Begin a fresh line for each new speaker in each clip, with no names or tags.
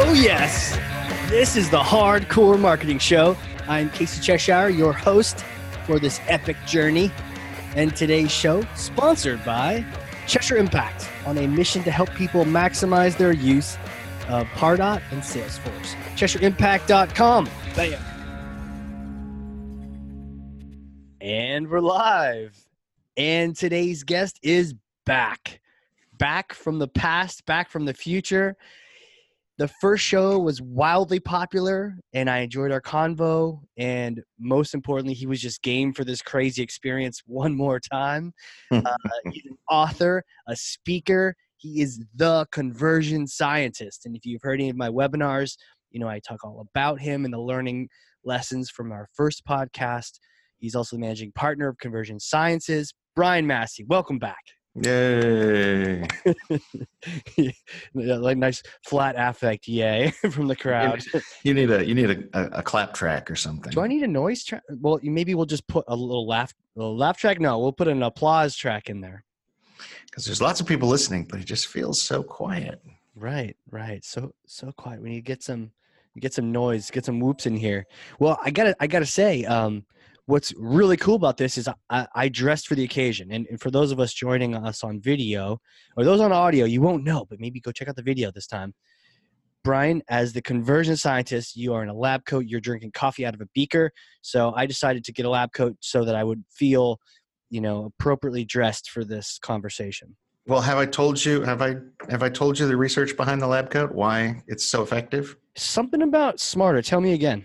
Oh, yes. This is the Hard Corps Marketing Show. I'm Casey Cheshire, your host for this epic journey. And today's show, sponsored by Cheshire Impact, on a mission to help people maximize their use of Pardot and Salesforce. CheshireImpact.com. Bam. And we're live. And today's guest is back. Back from the past, back from the future. The first show was wildly popular and I enjoyed our convo. And most importantly, he was just game for this crazy experience one more time. uh, he's an author, a speaker. He is the conversion scientist. And if you've heard any of my webinars, you know, I talk all about him and the learning lessons from our first podcast. He's also the managing partner of Conversion Sciences. Brian Massey, welcome back.
Yay!
yeah, like nice flat affect, yay, from the crowd.
You need a you need a, a, a clap track or something.
Do I need a noise track? Well, maybe we'll just put a little laugh, a little laugh track. No, we'll put an applause track in there.
Because there's lots of people listening, but it just feels so quiet.
Right, right. So so quiet. We need to get some get some noise, get some whoops in here. Well, I gotta I gotta say, um, what's really cool about this is I, I dressed for the occasion. And, and, for those of us joining us on video or those on audio, you won't know, but maybe go check out the video this time. Brian, as the conversion scientist, you are in a lab coat. You're drinking coffee out of a beaker. So I decided to get a lab coat so that I would feel, you know, appropriately dressed for this conversation.
Well, have I told you? Have I have I told you the research behind the lab coat? Why it's so effective?
Something about smarter. Tell me again.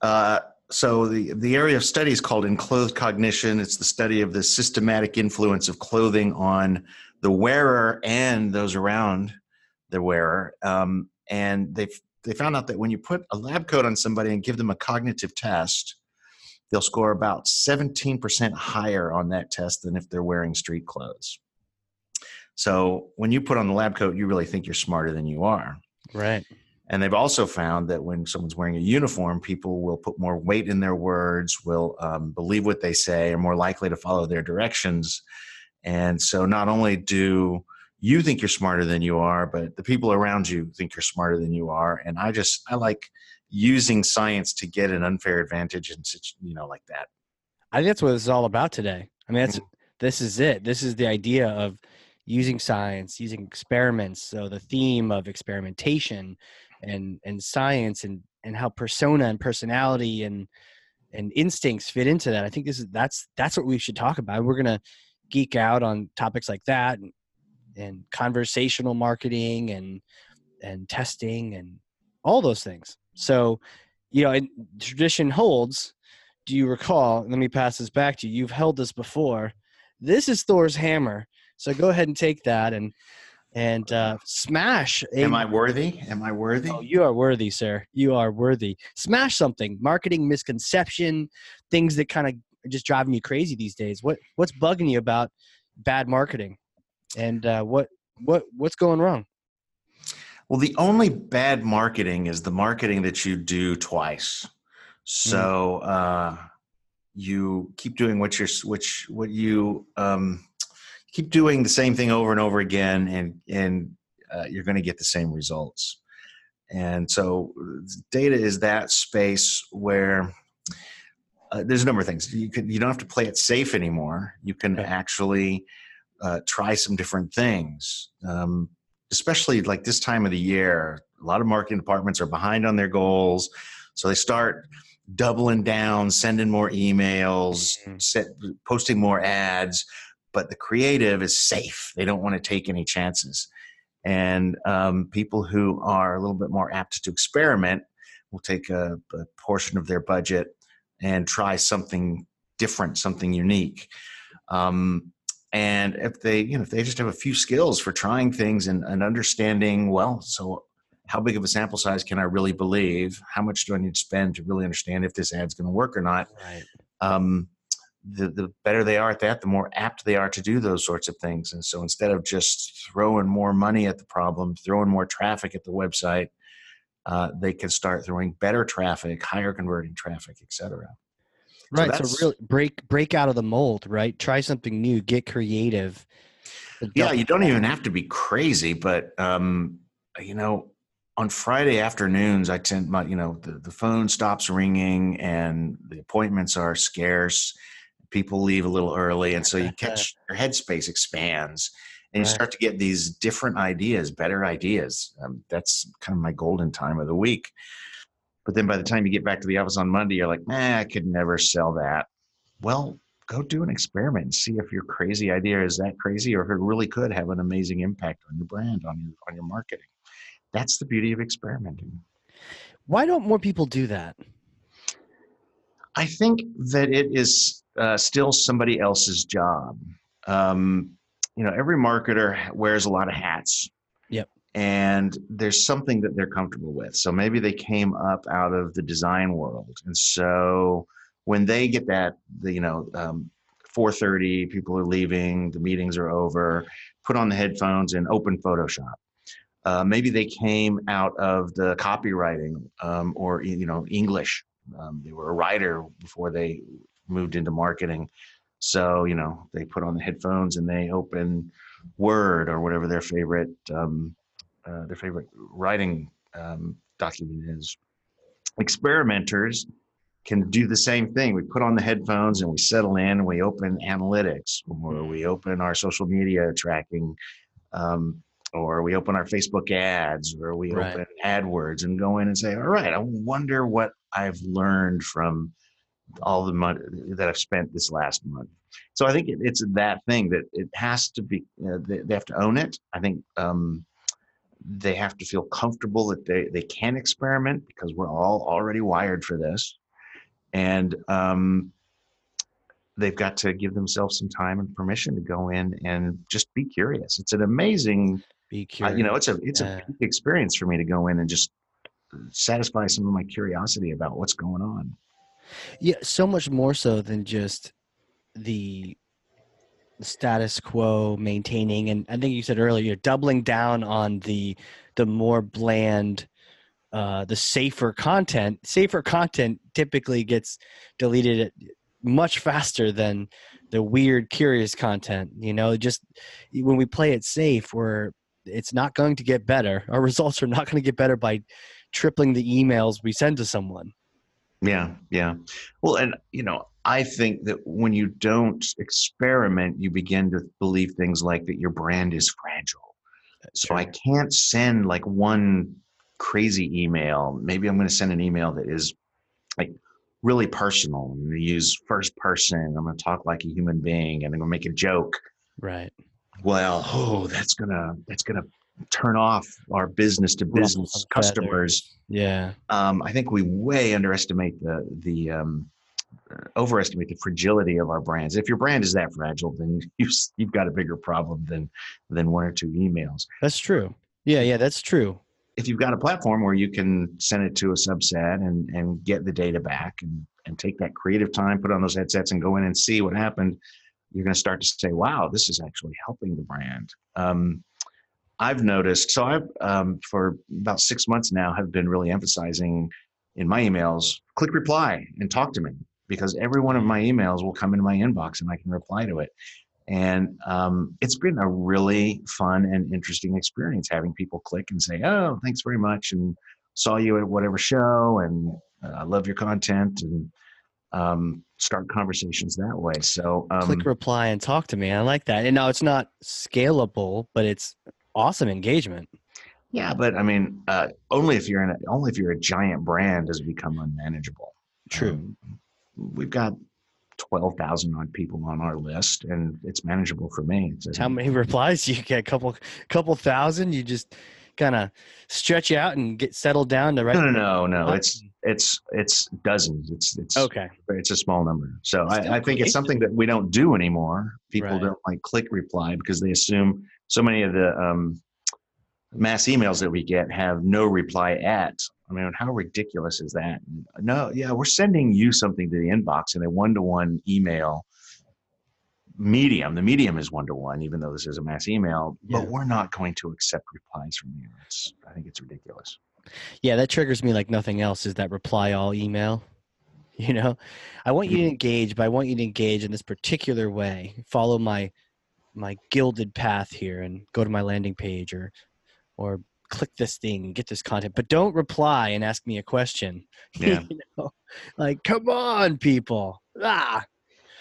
Uh, so the, the area of study is called enclothed cognition. It's the study of the systematic influence of clothing on the wearer and those around the wearer. Um, and they they found out that when you put a lab coat on somebody and give them a cognitive test, they'll score about 17% higher on that test than if they're wearing street clothes. So when you put on the lab coat, you really think you're smarter than you are.
Right.
And they've also found that when someone's wearing a uniform, people will put more weight in their words, will um, believe what they say, are more likely to follow their directions. And so not only do you think you're smarter than you are, but the people around you think you're smarter than you are. And I just, I like using science to get an unfair advantage and such, you know, like that.
I think that's what it's all about today. I mean, that's, mm-hmm. this is it. This is the idea of using science, using experiments. So the theme of experimentation and and science and and how persona and personality and and instincts fit into that. I think this is that's that's what we should talk about. We're gonna geek out on topics like that and, and conversational marketing and and testing and all those things. So, you know, tradition holds. Do you recall? Let me pass this back to you. You've held this before. This is Thor's hammer. So go ahead and take that and and uh, smash.
A, Am I worthy? Am I worthy?
Oh, you are worthy, sir. You are worthy. Smash something. Marketing misconception, things that kind of are just driving you crazy these days. What what's bugging you about bad marketing, and uh, what what what's going wrong?
Well, the only bad marketing is the marketing that you do twice. So mm. uh, you keep doing what you're which what you um, keep doing the same thing over and over again and and uh, you're going to get the same results. And so data is that space where uh, there's a number of things. You can you don't have to play it safe anymore. You can okay. actually uh, try some different things um, especially like this time of the year a lot of marketing departments are behind on their goals. So they start doubling down sending more emails mm-hmm. set, posting more ads but the creative is safe. They don't want to take any chances. And um, people who are a little bit more apt to experiment will take a, a portion of their budget and try something different, something unique. Um, and if they, you know, if they just have a few skills for trying things and, and understanding, well, so how big of a sample size can I really believe? How much do I need to spend to really understand if this ad's going to work or not?
Right.
Um, the, the better they are at that, the more apt they are to do those sorts of things. And so instead of just throwing more money at the problem, throwing more traffic at the website, uh, they can start throwing better traffic, higher converting traffic, etc.
Right. So, so really break break out of the mold, right? Try something new, get creative.
Yeah, you don't even have to be crazy, but um, you know, on Friday afternoons, I tend my you know the, the phone stops ringing and the appointments are scarce. People leave a little early, and so you catch your headspace expands, and you start to get these different ideas, better ideas. Um, that's kind of my golden time of the week. But then by the time you get back to the office on Monday, you're like, nah, I could never sell that. Well, go do an experiment and see if your crazy idea is that crazy or if it really could have an amazing impact on your brand, on your on your marketing. That's the beauty of experimenting.
Why don't more people do that?
I think that it is uh, still somebody else's job. Um, you know, every marketer wears a lot of hats.
Yep.
And there's something that they're comfortable with. So maybe they came up out of the design world, and so when they get that, the you know, um, 4:30, people are leaving, the meetings are over, put on the headphones and open Photoshop. Uh, maybe they came out of the copywriting um, or you know English um, they were a writer before they moved into marketing. So, you know, they put on the headphones and they open Word or whatever their favorite um, uh, their favorite writing um, document is. Experimenters can do the same thing. We put on the headphones and we settle in and we open analytics or we open our social media tracking um, or we open our Facebook ads or we
Right.
open AdWords and go in and say, all right, I wonder what I've learned from all the money that I've spent this last month. So I think it, it's that thing that it has to be, uh, they, they have to own it. I think um, they have to feel comfortable that they, they can experiment because we're all already wired for this. And um, they've got to give themselves some time and permission to go in and just be curious. It's an amazing
Be
uh, you know, it's a it's
Yeah.
a experience for me to go in and just satisfy some of my curiosity about what's going on.
Yeah, so much more so than just the status quo maintaining and I think you said earlier you're doubling down on the the more bland uh the safer content. Safer content typically gets deleted much faster than the weird curious content, you know, just when we play it safe we're it's not going to get better. Our results are not going to get better by tripling the emails we send to someone.
Yeah, yeah. Well, and you know, I think that when you don't experiment, you begin to believe things like that your brand is fragile. So I can't send like one crazy email. Maybe I'm going to send an email that is like really personal. I'm going to use first person. I'm going to talk like a human being, and I'm going to make a joke.
Right.
well oh that's gonna that's gonna turn off our business to business customers
Yeah.
um, i think we way underestimate the the um, uh, overestimate the fragility of our brands if your brand is that fragile then you've, you've got a bigger problem than than one or two emails
That's true. Yeah, yeah, that's true.
if you've got a platform where you can send it to a subset and and get the data back and and take that creative time put on those headsets and go in and see what happened you're going to start to say wow this is actually helping the brand um, i've noticed so i've um, for about six months now have been really emphasizing in my emails click reply and talk to me because every one of my emails will come into my inbox and i can reply to it and um, it's been a really fun and interesting experience having people click and say, "Oh, thanks very much," and saw you at whatever show, and uh, I love your content, and um, start conversations that way. So, um,
Click reply and talk to me. I like that. And now it's not scalable, but it's awesome engagement.
yeah, but I mean, uh, only if you're in a, only if you're a giant brand does it become unmanageable.
True.
Um, we've got twelve thousand odd people on our list, and it's manageable for me. It's a-
How many replies do you get? A couple couple thousand? You just kind of stretch out and get settled down to right.
no, no, no, no. It's it's it's dozens. It's it's
Okay.
it's a small number. So I, I think it's something that we don't do anymore. People
Right.
don't like click reply because they assume so many of the um, mass emails that we get have no reply at. I mean, how ridiculous is that? No, yeah, we're sending you something to the inbox in a one-to-one email medium. The medium is one-to-one, even though this is a mass email.
Yeah.
But we're not going to accept replies from you. It's, I think it's ridiculous.
Yeah, that triggers me like nothing else. Is that reply all email? You know, I want you to engage, but I want you to engage in this particular way. Follow my my gilded path here and go to my landing page or or click this thing and get this content, but don't reply and ask me a question.
Yeah.
you know? Like, come on, people. Ah,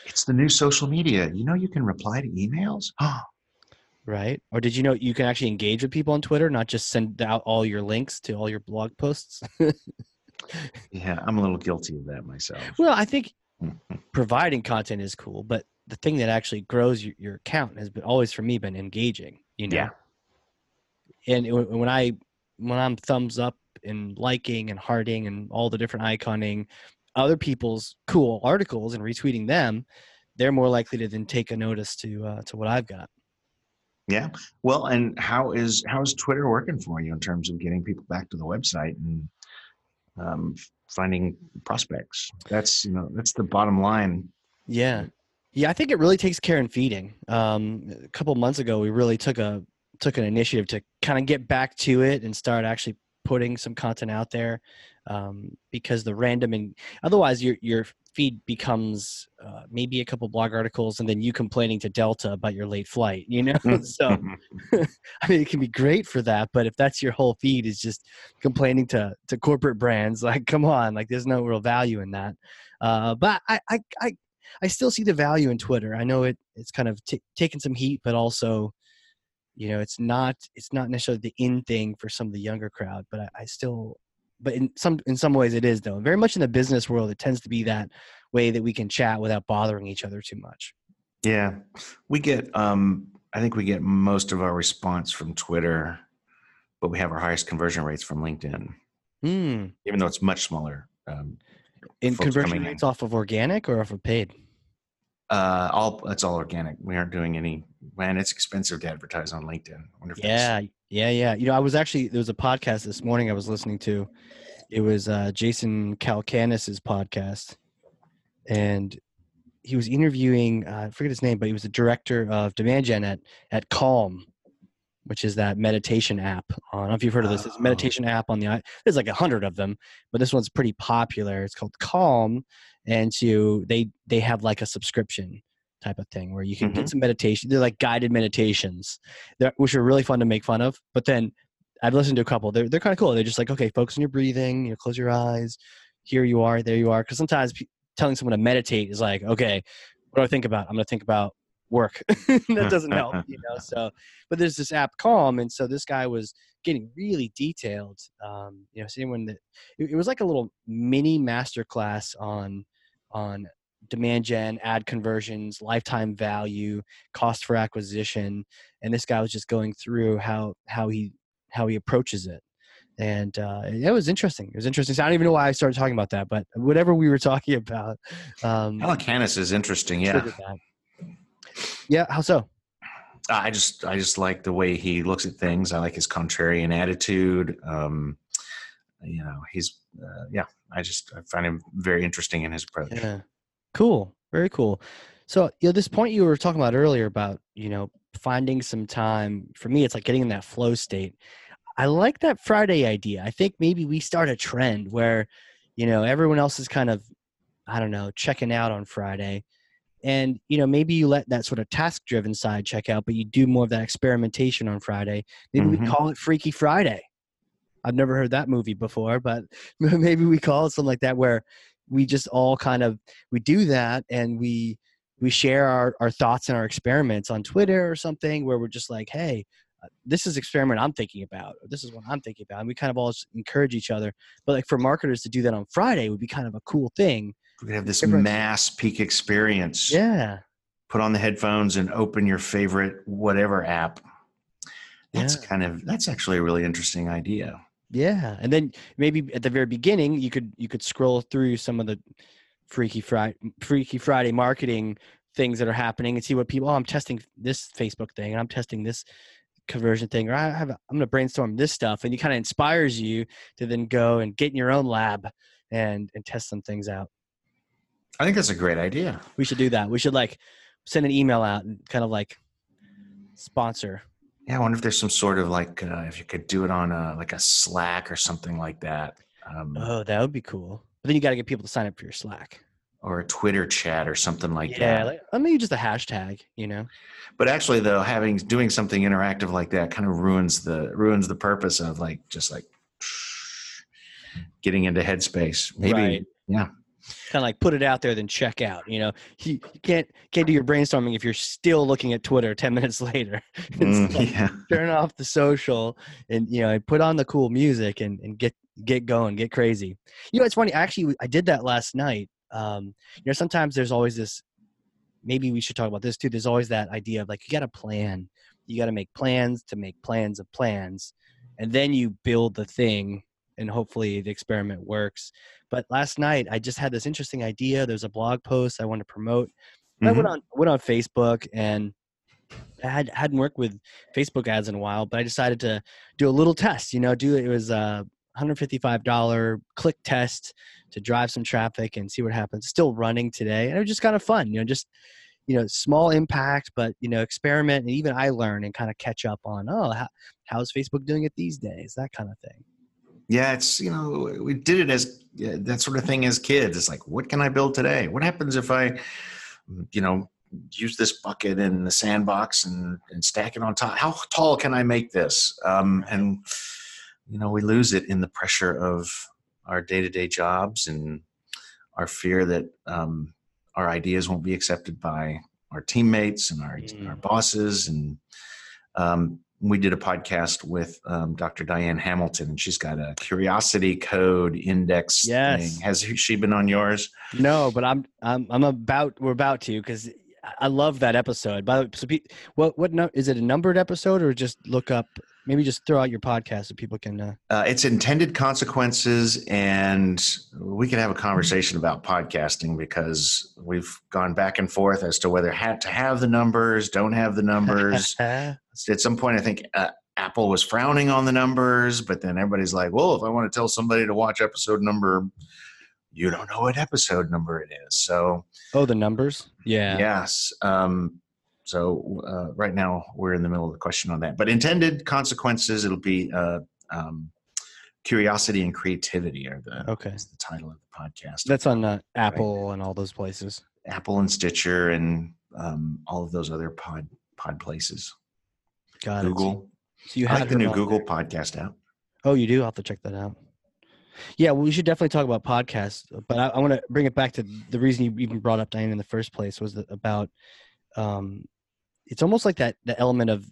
It's the new social media. You know, you can reply to emails.
right. Or did you know you can actually engage with people on Twitter, not just send out all your links to all your blog posts?
yeah, I'm a little guilty of that myself.
well, I think providing content is cool, but the thing that actually grows your, your account has been always for me been engaging. You know,
Yeah.
and it- when I when I'm thumbs up and liking and hearting and all the different iconing other people's cool articles and retweeting them, they're more likely to then take a notice to uh, to what I've got.
Yeah. Well, and how is how is Twitter working for you in terms of getting people back to the website and um, finding prospects? That's you know that's the bottom line.
Yeah, yeah, I think it really takes care in feeding. Um, a couple months ago, we really took a took an initiative to kind of get back to it and start actually putting some content out there um, because the random and otherwise your your feed becomes uh, maybe a couple blog articles and then you complaining to Delta about your late flight. You know, so I mean, it can be great for that, but if that's your whole feed is just complaining to to corporate brands, like, come on, like, there's no real value in that. Uh, but I, I, I, I still see the value in Twitter. I know it, it's kind of t- taken some heat, but also, you know, it's not, it's not necessarily the in thing for some of the younger crowd. But I, I still, but in some, in some ways, it is though. Very much in the business world, it tends to be that way that we can chat without bothering each other too much.
yeah, we get. Um, I think we get most of our response from Twitter, but we have our highest conversion rates from LinkedIn,
Hmm.
even though it's much smaller. Um,
In conversion
coming in.
rates off of organic or off of paid?
Uh, all it's all organic. We aren't doing any. Man, it's expensive to advertise on LinkedIn.
Yeah, yeah, yeah. You know, I was actually there was a podcast this morning I was listening to. It was uh, Jason Calacanis's podcast, and he was interviewing uh, I forget his name, but he was the director of demand gen at at Calm, which is that meditation app. I don't know if you've heard of this. It's a
Oh.
meditation app on the there's like a hundred of them, but this one's pretty popular. It's called Calm, and so they they have like a subscription type of thing where you can get mm-hmm. some meditation. They're like guided meditations, which are really fun to make fun of. But then I've listened to a couple. They're they're kind of cool. They're just like, okay, focus on your breathing. You know, close your eyes. Here you are. There you are. Because sometimes pe- telling someone to meditate is like, okay, what do I think about? I'm going to think about work. that doesn't help, you know. So, but there's this app Calm, and so this guy was getting really detailed. Um, you know, so anyone that it, it was like a little mini masterclass on on demand gen, ad conversions, lifetime value, cost for acquisition, and this guy was just going through how how he how he approaches it. And uh, it was interesting. It was interesting. So I don't even know why I started talking about that, but whatever we were talking about, um,
Calacanis is interesting. Yeah.
Yeah. How so?
I just I just like the way he looks at things. I like his contrarian attitude. Um, you know, he's uh, yeah. I just I find him very interesting in his approach.
Yeah. Cool. Very cool. So, you know, this point you were talking about earlier about, you know, finding some time for me, it's like getting in that flow state. I like that Friday idea. I think maybe we start a trend where, you know, everyone else is kind of, I don't know, checking out on Friday. And, you know, maybe you let that sort of task driven side check out, but you do more of that experimentation on Friday. Maybe we
Mhm.
call it Freaky Friday. I've never heard that movie before, but maybe we call it something like that where we just all kind of we do that and we we share our, our thoughts and our experiments on Twitter or something where we're just like, hey, uh, this is experiment I'm thinking about, or this is what I'm thinking about. And we kind of all encourage each other. But like for marketers to do that on Friday would be kind of a cool thing.
We could have this
Different-
mass peak experience.
Yeah.
Put on the headphones and open your favorite whatever app. That's
Yeah.
kind of that's actually a really interesting idea.
Yeah. And then maybe at the very beginning you could you could scroll through some of the Freaky Friday Freaky Friday marketing things that are happening and see what people oh I'm testing this Facebook thing and I'm testing this conversion thing or I have a, I'm going to brainstorm this stuff and it kind of inspires you to then go and get in your own lab and and test some things out.
I think that's a great idea.
We should do that. We should like send an email out and kind of like sponsor.
Yeah, I wonder if there's some sort of like uh, if you could do it on a like a Slack or something like that. Um,
Oh, that would be cool. But then you got to get people to sign up for your Slack.
or a Twitter chat or something like
yeah,
that.
like, uh, maybe just a hashtag, you know.
But actually, though, having doing something interactive like that kind of ruins the ruins the purpose of like just like getting into headspace. Maybe
Right.
yeah.
Kind of like put it out there then check out you know? You, you can't can't do your brainstorming if you're still looking at twitter 10 minutes later.
Mm,
like,
yeah.
turn off the social and you know and put on the cool music and, and get get going get crazy. You know it's funny actually i did that last night um you know sometimes there's always this maybe we should talk about this too there's always that idea of like you got to plan. You got to make plans to make plans of plans and then you build the thing and hopefully the experiment works but last night i just had this interesting idea there's a blog post i want to promote I went
Mhm.
on went on Facebook and I had hadn't worked with Facebook ads in a while, but I decided to do a little test. You know, do it was a hundred fifty five dollar click test to drive some traffic and see what happens. Still running today, and it was just kind of fun. You know, just you know, small impact, but you know, experiment, and even I learn and kind of catch up on. Oh, how, how's Facebook doing it these days? That kind of thing.
Yeah, it's you know we did it as yeah, that sort of thing as kids. It's like, what can I build today? What happens if I, you know, use this bucket in the sandbox and and stack it on top? How tall can I make this? Um, and you know, we lose it in the pressure of our day to day jobs and our fear that um, our ideas won't be accepted by our teammates and our
Mm.
our bosses and um, we did a podcast with um, Dr. Diane Hamilton, and she's got a curiosity code index
Yes.
thing. Has she been on yours?
No, but I'm I'm I'm about we're about to because I love that episode. By the way, so what what no, is it a numbered episode or just look up? Maybe just throw out your podcast so people can. Uh,
Uh, it's intended consequences, and we can have a conversation about podcasting because we've gone back and forth as to whether had to have the numbers, don't have the numbers. At some point, I think uh, Apple was frowning on the numbers, but then everybody's like, "Well, if I want to tell somebody to watch episode number, you don't know what episode number it is." So
oh, the numbers. Yeah.
Yes. Um, so uh, right now we're in the middle of the question on that. But intended consequences, it'll be uh, um, curiosity and creativity are the
Okay.
is the title of the podcast.
That's on uh, Apple and all those places.
Apple and Stitcher and um, all of those other pod pod places.
Got it.
Google.
So you
I
have
like the new Google
there.
podcast app.
Oh, you do. I'll have to check that out. Yeah, well, we should definitely talk about podcasts. But I, I want to bring it back to the reason you even brought up Diane in the first place was about. Um, it's almost like that the element of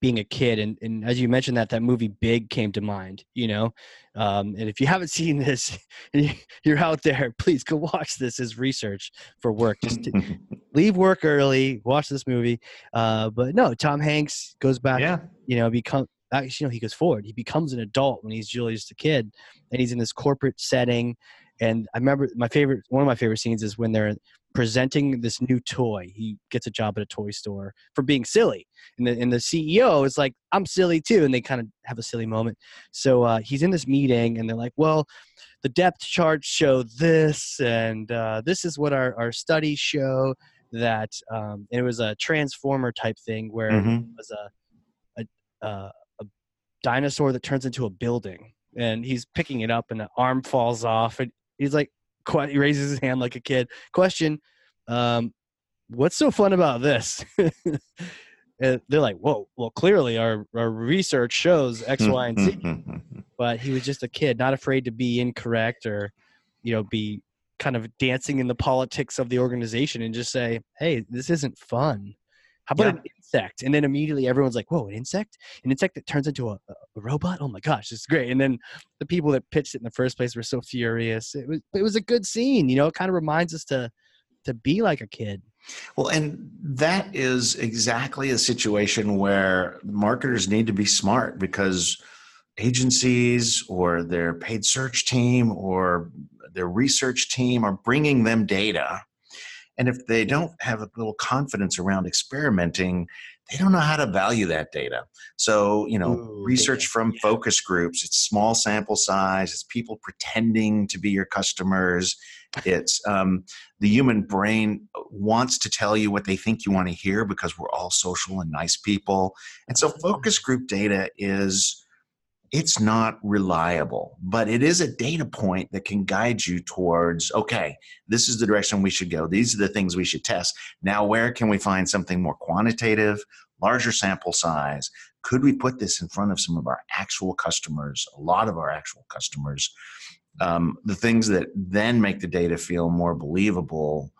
being a kid, and, and as you mentioned that that movie Big came to mind. You know, um, and if you haven't seen this, you- you're out there, please go watch this as research for work. Just leave work early, watch this movie. Uh, but no, Tom Hanks goes back
yeah.
you know, become actually, you know, he goes forward. He becomes an adult when he's really just a kid, and he's in this corporate setting. And I remember my favorite, one of my favorite scenes is when they're presenting this new toy. He gets a job at a toy store for being silly, and the and the CEO is like, "I'm silly too," and they kind of have a silly moment. So uh, he's in this meeting, and they're like, "Well." The depth charts show this, and uh, this is what our, our studies show. That um, it was a transformer type thing where
Mhm.
was a a, uh, a dinosaur that turns into a building, and he's picking it up, and the arm falls off, and he's like, he raises his hand like a kid. Question, um, what's so fun about this? and they're like, whoa, well, clearly our our research shows X, Y, and Z. But he was just a kid, not afraid to be incorrect or, you know, be kind of dancing in the politics of the organization and just say, hey, this isn't fun. How about
Yeah.
an insect? And then immediately everyone's like, whoa, an insect? An insect that turns into a, a robot? Oh my gosh, it's great. And then the people that pitched it in the first place were so furious. It was it was a good scene, you know, it kind of reminds us to to be like a kid.
Well, and that is exactly a situation where marketers need to be smart because agencies or their paid search team or their research team are bringing them data. And if they don't have a little confidence around experimenting, they don't know how to value that data. So, you know,
Ooh,
research from
yeah.
focus groups, it's small sample size, it's people pretending to be your customers. It's um, the human brain wants to tell you what they think you want to hear because we're all social and nice people. And so focus group data is it's not reliable, but it is a data point that can guide you towards okay, this is the direction we should go. These are the things we should test. Now, where can we find something more quantitative, larger sample size? Could we put this in front of some of our actual customers, a lot of our actual customers? Um, the things that then make the data feel more believable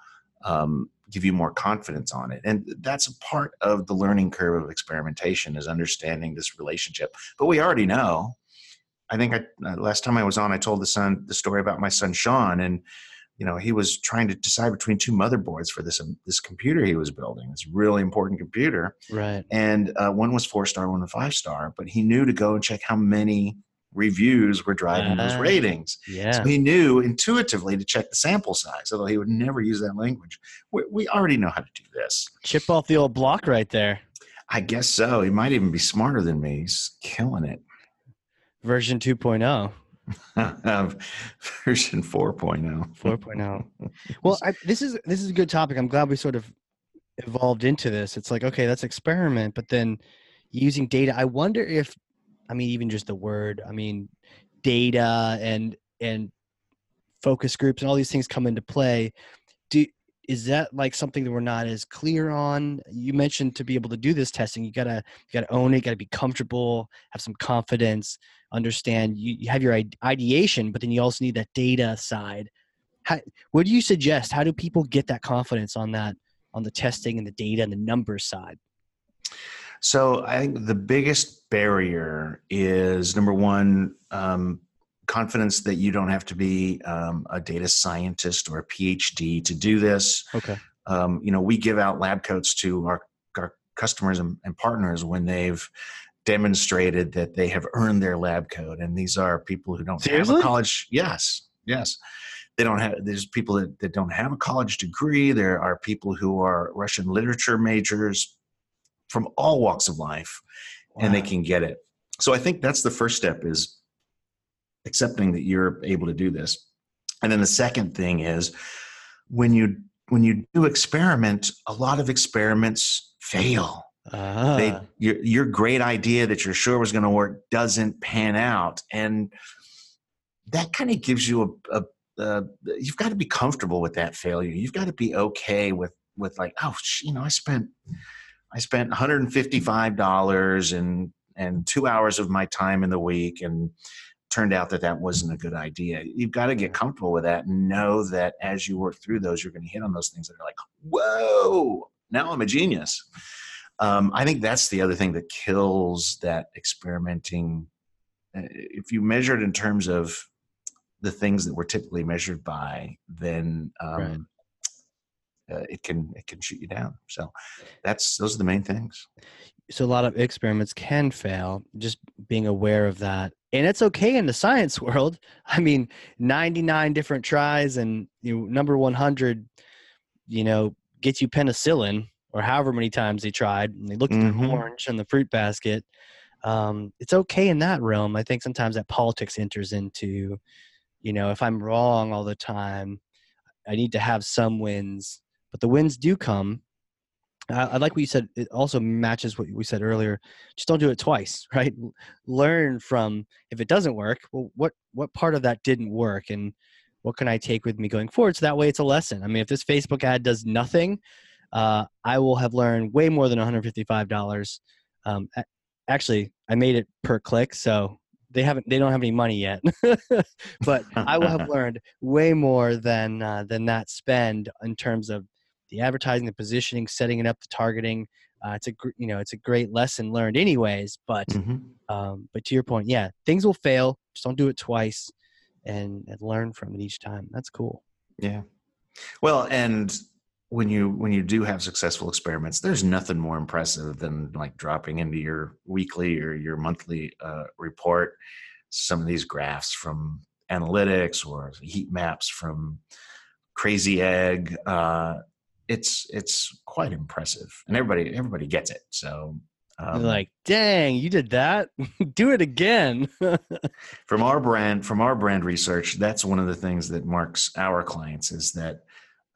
um, give you more confidence on it. And that's a part of the learning curve of experimentation is understanding this relationship. But we already know. I think I, uh, last time i was on i told the son the story about my son sean and you know he was trying to decide between two motherboards for this um, this computer he was building this really important computer.
Right.
And uh, one was four star one was five star but he knew to go and check how many reviews were driving uh, those ratings.
Yeah.
So he knew intuitively to check the sample size, although he would never use that language. We, we, already know how to do this.
Chip off the old block right there.
I guess so. He might even be smarter than me. He's killing it.
Version 2.0.
version 4.0
4.0 well I, this is this is a good topic i'm glad we sort of evolved into this it's like okay that's experiment but then using data i wonder if I mean, even just the word. I mean, data and and focus groups and all these things come into play. Do is that like something that we're not as clear on? You mentioned to be able to do this testing, you gotta you gotta own it, gotta be comfortable, have some confidence, understand. You, you have your ideation, but then you also need that data side. How, what do you suggest? How do people get that confidence on that on the testing and the data and the numbers side?
So I think the biggest barrier is number one, um, confidence that you don't have to be um, a data scientist or a PhD to do this.
Okay.
Um, you know, we give out lab coats to our, our customers and, and, partners when they've demonstrated that they have earned their lab coat. And these are people who don't
Seriously?
have a college. Yes. Yes. They don't have, there's people that, that don't have a college degree. There are people who are Russian literature majors from all walks of life wow. and they can get it so i think that's the first step is accepting that you're able to do this and then the second thing is when you when you do experiment a lot of experiments fail uh-huh. they, your, your great idea that you're sure was going to work doesn't pan out and that kind of gives you a, a uh, you've got to be comfortable with that failure. You've got to be okay with with like, oh, you know, I spent I spent $155 and and two hours of my time in the week and turned out that that wasn't a good idea. You've got to get comfortable with that and know that as you work through those, you're going to hit on those things that are like, whoa, now I'm a genius. Um, I think that's the other thing that kills that experimenting. Uh, if you measure it in terms of the things that we're typically measured by, then um, right uh, it can it can shoot you down. So that's those are the main things.
So a lot of experiments can fail. Just being aware of that, and it's okay in the science world. I mean, ninety nine different tries, and you know, number one hundred, you know, gets you penicillin, or however many times they tried, and they looked mm-hmm. at the orange in the fruit basket. Um, it's okay in that realm. I think sometimes that politics enters into, you know, if I'm wrong all the time, I need to have some wins but the wins do come. I, I like what you said. It also matches what we said earlier. Just don't do it twice, right? Learn from if it doesn't work. Well, what what part of that didn't work, and what can I take with me going forward? So that way, it's a lesson. I mean, if this Facebook ad does nothing, uh, I will have learned way more than one hundred fifty-five dollars. Um, actually, I made it per click, so they haven't they don't have any money yet but i will have learned way more than uh, than that spend in terms of the advertising, the positioning, setting it up, the targeting. Uh, it's a you know it's a great lesson learned anyways. But mm-hmm. um, but to your point, yeah, things will fail. Just don't do it twice, and, and learn from it each time. That's cool.
Yeah. Well, and when you when you do have successful experiments, there's nothing more impressive than like dropping into your weekly or your monthly uh, report some of these graphs from analytics or heat maps from Crazy Egg. Uh, it's it's quite impressive, and everybody everybody gets it. So
um, like, dang, you did that. Do it again.
from our brand, from our brand research, that's one of the things that marks our clients is that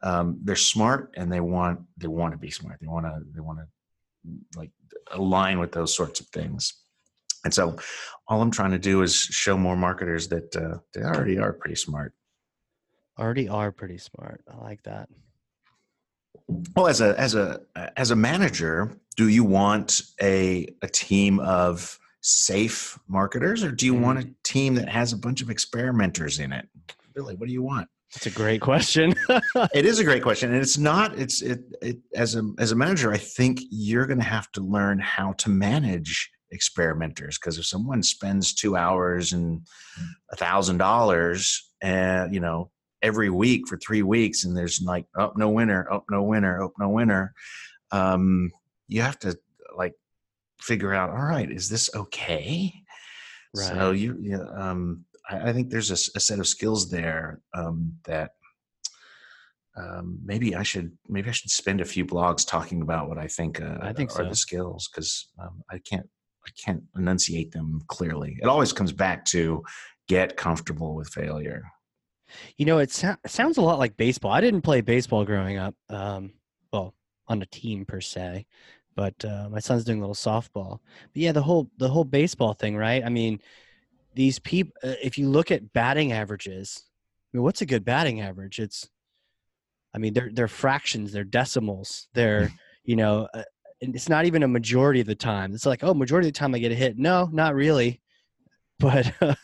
um, they're smart and they want they want to be smart. They want to they want to like align with those sorts of things. And so all I'm trying to do is show more marketers that uh, they already are pretty smart.
Already are pretty smart. I like that.
Well, as a as a as a manager, do you want a a team of safe marketers, or do you want a mm. team that has a bunch of experimenters in it? Really, what do you want?
It's a great question.
it is a great question, and it's not. It's it, it as a as a manager, I think you're going to have to learn how to manage experimenters because if someone spends two hours and a thousand dollars and you know every week for three weeks and there's like oh no winner oh no winner oh no winner um, you have to like figure out all right is this okay right. so you, you um, I, I, think there's a, a, set of skills there um, that um, maybe I should maybe I should spend a few blogs talking about what I think uh,
I think
are
so.
the skills because um, I can't I can't enunciate them clearly. It always comes back to get comfortable with failure.
You know, it, so- sounds a lot like baseball. I didn't play baseball growing up, um, well, on a team per se, but uh, my son's doing a little softball. But yeah, the whole the whole baseball thing, right? I mean, these people. Uh, if you look at batting averages, I mean, what's a good batting average? It's, I mean, they're they're fractions, they're decimals, they're you know, uh, it's not even a majority of the time. It's like, oh, majority of the time I get a hit. No, not really. But uh,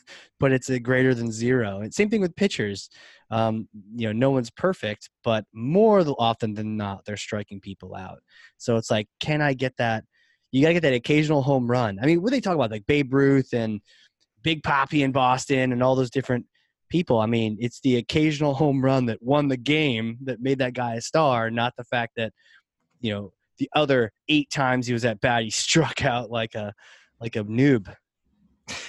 but it's a greater than zero. And same thing with pitchers. Um, you know, no one's perfect, but more often than not, they're striking people out. So it's like, can I get that? You got to get that occasional home run. I mean, what they talk about, like Babe Ruth and Big Papi in Boston and all those different people. I mean, it's the occasional home run that won the game that made that guy a star, not the fact that, you know, the other eight times he was at bat, he struck out like a like a noob.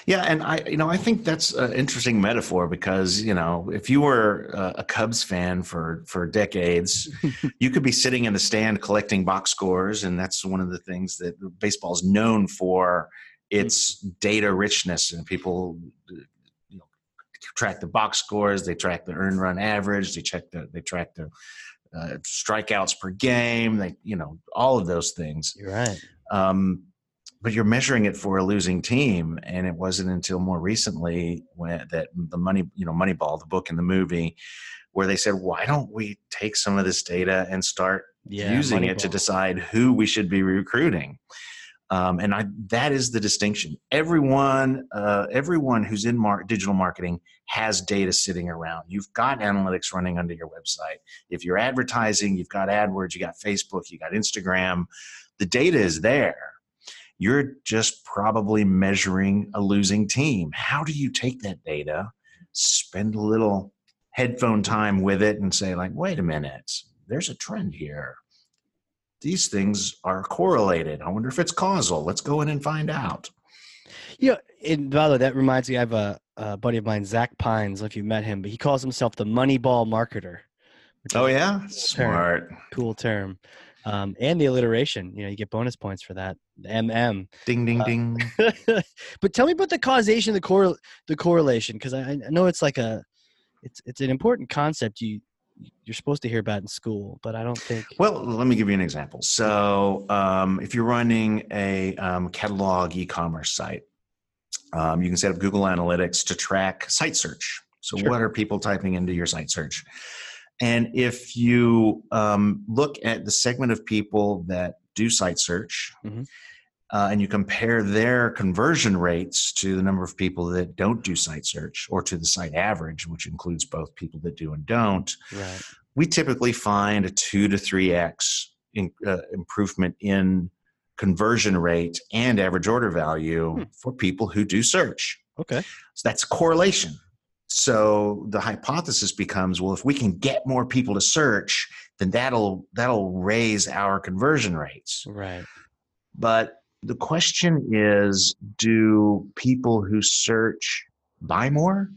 Yeah, and I, you know, I think that's an interesting metaphor because you know, if you were a Cubs fan for for decades, you could be sitting in the stand collecting box scores, and that's one of the things that baseball is known for its mm. data richness, and people you know, track the box scores, they track the earned run average, they check the they track the uh, strikeouts per game, they you know all of those things.
You're right. Um,
but you're measuring it for a losing team, and it wasn't until more recently when that the money you know Moneyball, the book and the movie, where they said, why don't we take some of this data and start yeah, using Moneyball. it to decide who we should be recruiting? Um, and I, that is the distinction. Everyone, uh, everyone who's in mar- digital marketing has data sitting around. You've got analytics running under your website. If you're advertising, you've got AdWords, you got Facebook, you got Instagram. The data is there. You're just probably measuring a losing team. How do you take that data, spend a little headphone time with it, and say, like, wait a minute, there's a trend here these things are correlated. I wonder if it's causal. Let's go in and find out.
Yeah, and by the way, that reminds me. I have a, a buddy of mine, Zach Pines. If you met him, but he calls himself the Moneyball marketer.
Oh yeah, cool smart.
Term. Cool term. Um, and the alliteration. You know, you get bonus points for that. MM.
Ding ding uh, ding.
but tell me about the causation, the core, the correlation, because I, I know it's like a, it's it's an important concept. You you're supposed to hear about in school, but I don't think.
Well, let me give you an example. So, um, if you're running a um, catalog e-commerce site, um, you can set up Google Analytics to track site search. So, sure. what are people typing into your site search? And if you um, look at the segment of people that do site search, mm-hmm uh, and you compare their conversion rates to the number of people that don't do site search or to the site average, which includes both people that do and don't, right. we typically find a two to three x in, uh, improvement in conversion rate and average order value hmm. for people who do search.
Okay,
so that's correlation. So the hypothesis becomes, well, if we can get more people to search, then that'll that'll raise our conversion rates.
Right.
But the question is do people who search buy more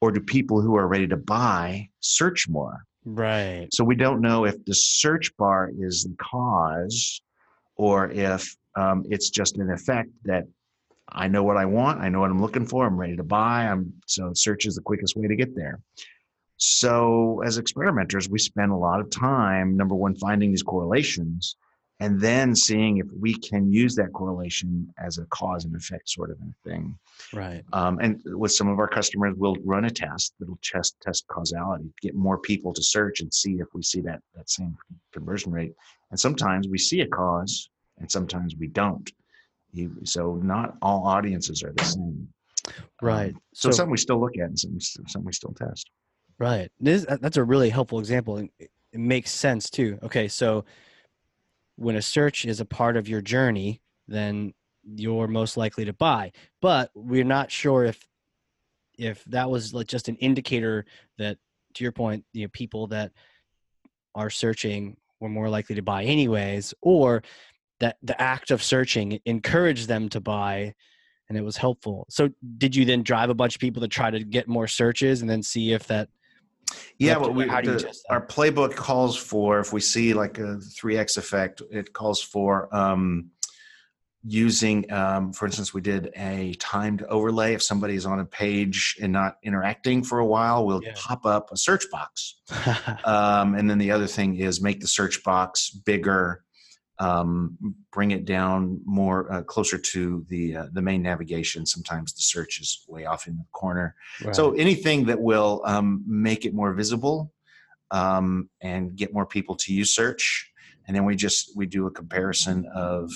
or do people who are ready to buy search more
right
so we don't know if the search bar is the cause or if um, it's just an effect that i know what i want i know what i'm looking for i'm ready to buy i'm so search is the quickest way to get there so as experimenters we spend a lot of time number one finding these correlations and then seeing if we can use that correlation as a cause and effect sort of a thing.
Right.
Um, and with some of our customers, we'll run a test that'll test test causality, get more people to search and see if we see that that same conversion rate. And sometimes we see a cause, and sometimes we don't. So not all audiences are the same.
Right.
Um, so, so something we still look at, and some something we still test.
Right. This that's a really helpful example. It makes sense too. Okay, so when a search is a part of your journey, then you're most likely to buy. But we're not sure if if that was like just an indicator that to your point, you know, people that are searching were more likely to buy anyways, or that the act of searching encouraged them to buy and it was helpful. So did you then drive a bunch of people to try to get more searches and then see if that
yeah, well, we, the, our playbook calls for if we see like a three x effect, it calls for um, using, um, for instance, we did a timed overlay. If somebody's on a page and not interacting for a while, we'll yeah. pop up a search box. um, and then the other thing is make the search box bigger um, bring it down more uh, closer to the uh, the main navigation. Sometimes the search is way off in the corner. Right. So anything that will um, make it more visible um, and get more people to use search. And then we just we do a comparison of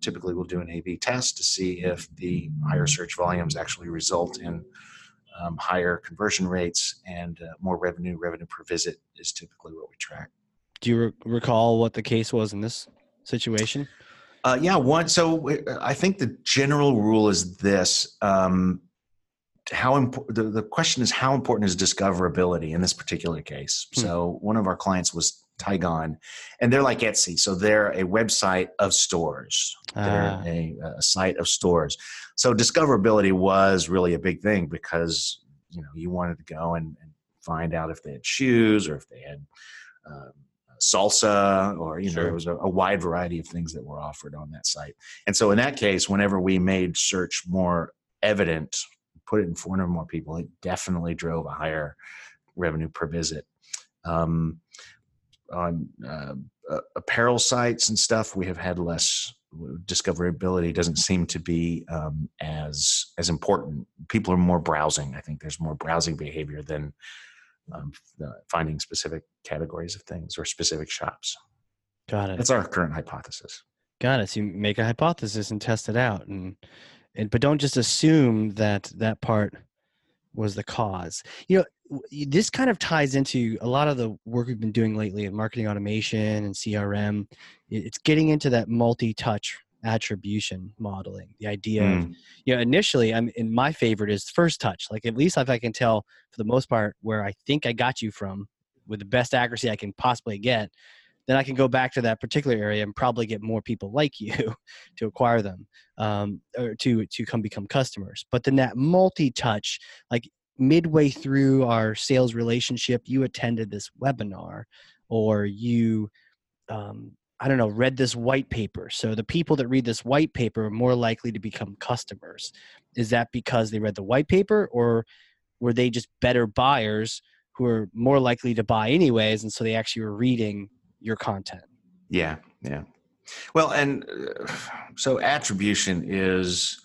typically we'll do an A/B test to see if the higher search volumes actually result in um, higher conversion rates and uh, more revenue. Revenue per visit is typically what we track.
Do you re- recall what the case was in this situation?
Uh, yeah, one. So uh, I think the general rule is this: um, how important? The, the question is how important is discoverability in this particular case? Hmm. So one of our clients was Tigon, and they're like Etsy. So they're a website of stores. They're ah. a, a site of stores. So discoverability was really a big thing because you know you wanted to go and, and find out if they had shoes or if they had um, salsa or you know sure. there was a, a, wide variety of things that were offered on that site. And so in that case whenever we made search more evident put it in front of more people it definitely drove a higher revenue per visit. Um, on uh, uh, apparel sites and stuff we have had less discoverability. Doesn't seem to be um, as as important. People are more browsing. I think there's more browsing behavior than um, finding specific categories of things or specific shops.
Got it.
That's our current hypothesis.
Got it. So you make a hypothesis and test it out, and and but don't just assume that that part was the cause. You know, this kind of ties into a lot of the work we've been doing lately in marketing automation and CRM. It's getting into that multi-touch attribution modeling the idea mm. of you know initially i'm in my favorite is first touch like at least if i can tell for the most part where i think i got you from with the best accuracy i can possibly get then i can go back to that particular area and probably get more people like you to acquire them um, or to to come become customers but then that multi-touch like midway through our sales relationship you attended this webinar or you um, I don't know, read this white paper. So the people that read this white paper are more likely to become customers. Is that because they read the white paper or were they just better buyers who are more likely to buy anyways and so they actually were reading your content?
Yeah, yeah. Well, and uh, so attribution is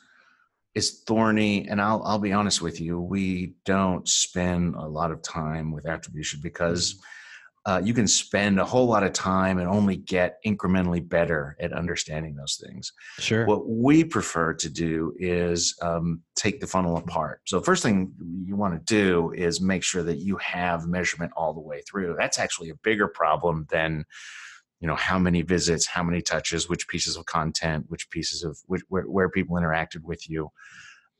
is thorny and I'll I'll be honest with you, we don't spend a lot of time with attribution because mm-hmm uh, you can spend a whole lot of time and only get incrementally better at understanding those things.
Sure.
What we prefer to do is um, take the funnel apart. So, first thing you want to do is make sure that you have measurement all the way through. That's actually a bigger problem than you know how many visits how many touches which pieces of content which pieces of which, where, where people interacted with you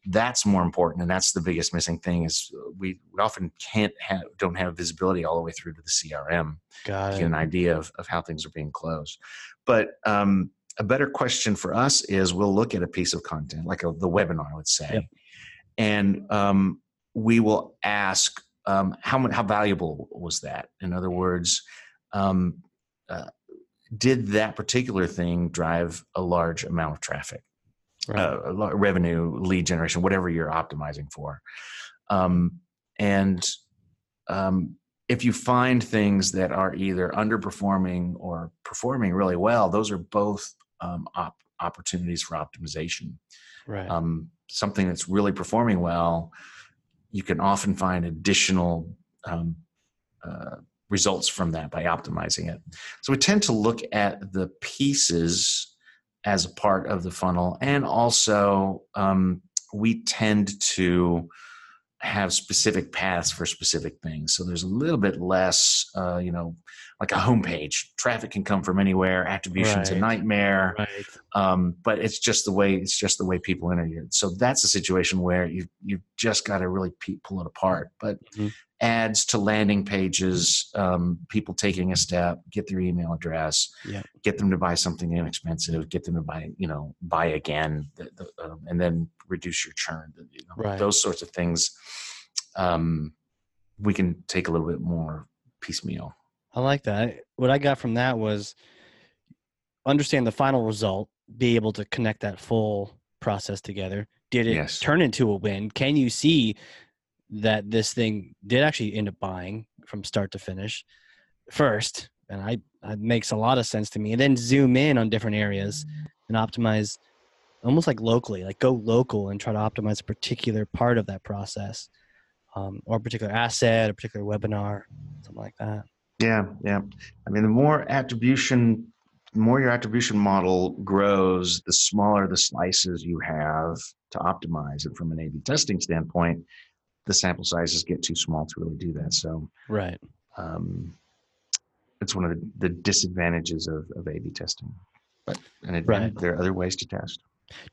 that's more important and that's the biggest missing thing is we, we often can't have don't have visibility all the way through to the crm
Got
to get an idea of, of how things are being closed. But um, a better question for us is we'll look at a piece of content like a, the webinar let's say yep. and um, we will ask um, how how valuable was that? In other words um, uh, did that particular thing drive a large amount of traffic right. uh, revenue, lead generation, whatever you're optimizing for. Um, and um, if you find things that are either underperforming or performing really well, those are both um, op- opportunities for optimization.
Right.
Um, something that's really performing well, you can often find additional um, uh, results from that by optimizing it. So we tend to look at the pieces as a part of the funnel, and also um, we tend to have specific paths for specific things. So there's a little bit less, uh, you know, like a homepage. Traffic can come from anywhere. Attribution's
Right.
a nightmare.
right.
Um, but it's just the way it's just the way people enter it. So that's a situation where you you just got to really pe- pull it apart. But
Mhm.
ads to landing pages, um, people taking a step, get their email address,
Yeah.
get them to buy something inexpensive, get them to buy you know buy again, the, the, um, and then reduce your churn. You know,
Right.
Those sorts of things. Um, we can take a little bit more piecemeal.
I like that. What I got from that was understand the final result, be able to connect that full process together. Did it
Yes.
turn into a win? Can you see that this thing did actually end up buying from start to finish first? And I that makes a lot of sense to me. And then zoom in on different areas and optimize almost like locally, like go local and try to optimize a particular part of that process. Um, or a particular asset, a particular webinar, something like that.
Yeah, yeah. I mean, the more attribution, the more your attribution model grows, the smaller the slices you have to optimize. And from an A/B testing standpoint, the sample sizes get too small to really do that. So
Right.
um, it's one of the, the disadvantages of, of A/B testing. But and it,
Right.
there are other ways to test.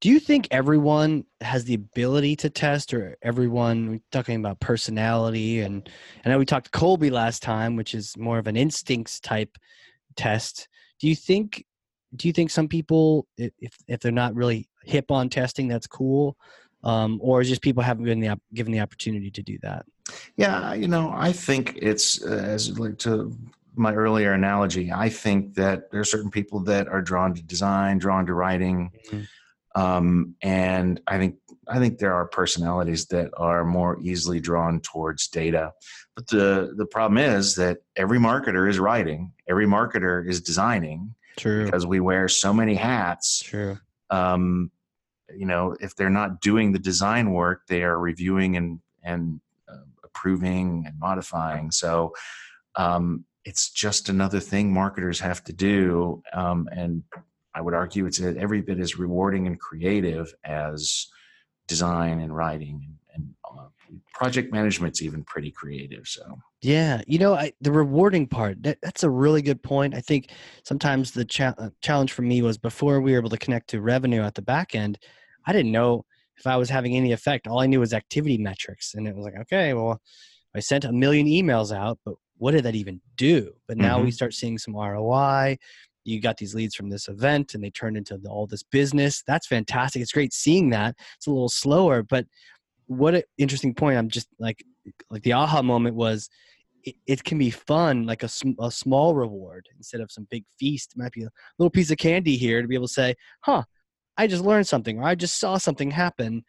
Do you think everyone has the ability to test, or everyone we're talking about personality? And I know we talked to Kolbe last time, which is more of an instincts type test. Do you think? Do you think some people, if if they're not really hip on testing, that's cool, um, or is just people haven't been the, given the opportunity to do that?
Yeah, you know, I think it's uh, as like to my earlier analogy. I think that there are certain people that are drawn to design, drawn to writing,
Mhm.
Um, and I think I think there are personalities that are more easily drawn towards data. But the the problem is that every marketer is writing, every marketer is designing
True.
because we wear so many hats
True.
um, you know, if they're not doing the design work, they are reviewing and and uh, approving and modifying. So um, it's just another thing marketers have to do, um, and I would argue it's every bit as rewarding and creative as design and writing and, uh, project management's even pretty creative. So
Yeah, you know, I, the rewarding part, that, that's a really good point. I think sometimes the cha- uh, challenge for me was before we were able to connect to revenue at the back end, I didn't know if I was having any effect. All I knew was activity metrics. And it was like, okay, well, I sent a million emails out, but what did that even do? But now we start seeing some ROI. You got these leads from this event and they turned into the, all this business. That's fantastic. It's great seeing that. It's a little slower, but what an interesting point. I'm just like, like the aha moment was it, can be fun, like a, sm- a small reward instead of some big feast. It might be a little piece of candy here to be able to say, huh, I just learned something or I just saw something happen.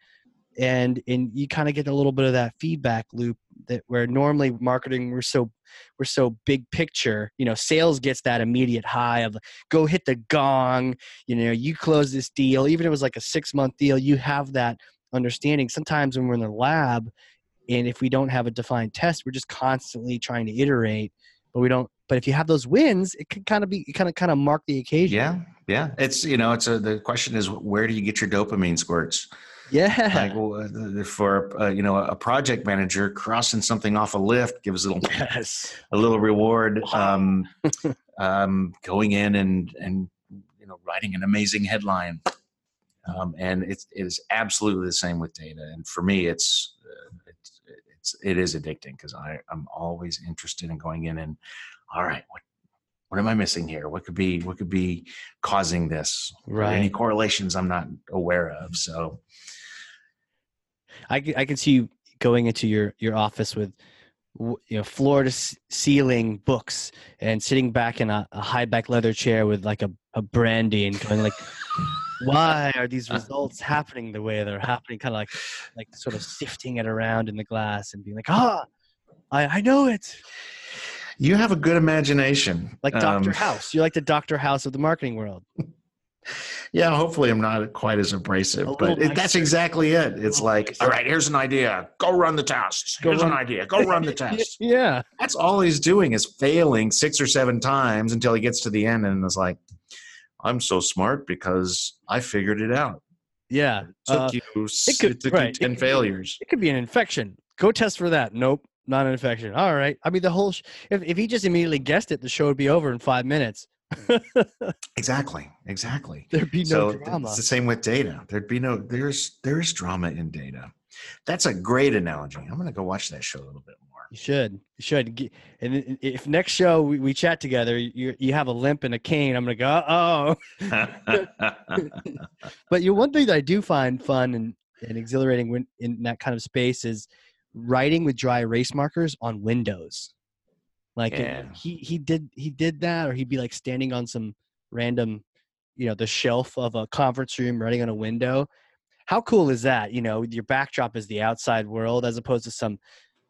And, and you kind of get a little bit of that feedback loop that where normally marketing we're so we're so big picture you know sales gets that immediate high of go hit the gong you know you close this deal. Even if it was like a six month deal you have that understanding. Sometimes when we're in the lab and if we don't have a defined test we're just constantly trying to iterate but we don't but if you have those wins it can kind of be kind of kind of mark the occasion.
Yeah, yeah, it's you know, it's a the question is where do you get your dopamine squirts?
Yeah.
Like well, uh, for uh, you know a project manager crossing something off a lift gives a little
yes.
a little reward um, um, going in and and you know writing an amazing headline. Um, and it's it is absolutely the same with data. And for me it's uh, it's, it's it is addicting because I I'm always interested in going in and all right what what am I missing here? What could be what could be causing this? There any correlations I'm not aware of. So
I, I can see you going into your, your office with you know floor to ceiling books and sitting back in a, a high back leather chair with like a, a brandy and going like why are these results happening the way they're happening kind of like like sort of sifting it around in the glass and being like ah I, I know it.
You have a good imagination.
Like Dr.
Um,
House. You're like the Dr. House of the marketing world.
Yeah, hopefully I'm not quite as abrasive, but it, that's exactly it. It's like, all right, here's an idea. Go run the test. Here's an idea. Go run the test.
Yeah.
That's all he's doing is failing six or seven times until he gets to the end and is like, I'm so smart because I figured it out.
Yeah.
It took
Uh,
you, s-
could-
it took
right,
you
it
10
could
failures.
it could be an infection. Go test for that. Nope. Not an infection. All right. I mean, the whole, sh- if, if he just immediately guessed it, the show would be over in five minutes.
Exactly. Exactly.
There'd be no
so
drama.
it's the same with data. There'd be no there's there's drama in data. That's a great analogy. I'm gonna go watch that show a little bit more.
You should. You should. And if next show we, we chat together, you you have a limp and a cane, I'm gonna go, oh. But you one thing that I do find fun and, and exhilarating when in that kind of space is writing with dry erase markers on windows. Like it-
Yeah.
he he did he did that, or he'd be like standing on some random, you know, the shelf of a conference room, writing on a window. How cool is that? You know, your backdrop is the outside world as opposed to some,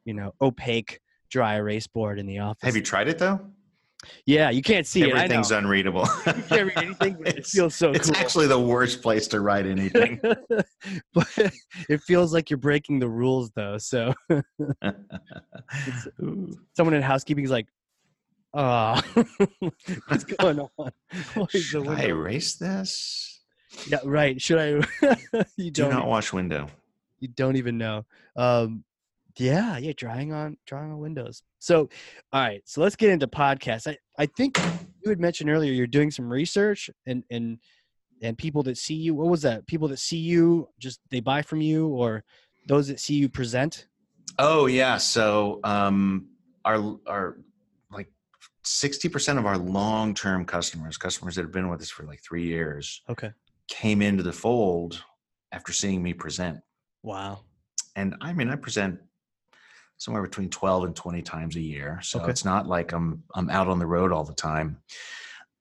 you know, opaque dry erase board in the office.
Have you tried it though?
Yeah, you can't see
Everything's
it.
Unreadable.
You can't read anything, but it feels so
it's
cool.
actually the worst place to write anything.
but it feels like you're breaking the rules though. So someone in housekeeping is like, "Oh, what's going on?
Should I erase this?
Yeah, right. Should I? you
don't
don't.
not
even-
wash window.
you don't even know. Um, yeah, yeah, drawing on drawing on windows. So, all right. So let's get into podcasts. I I think you had mentioned earlier you're doing some research and and and people that see you. What was that? People that see you just they buy from you, or those that see you present.
Oh yeah. So um our our like sixty percent of our long term customers, customers that have been with us for like three years,
Okay.
came into the fold after seeing me present.
Wow.
And I mean I present somewhere between 12 and 20 times a year. So
Okay.
it's not like I'm I'm out on the road all the time.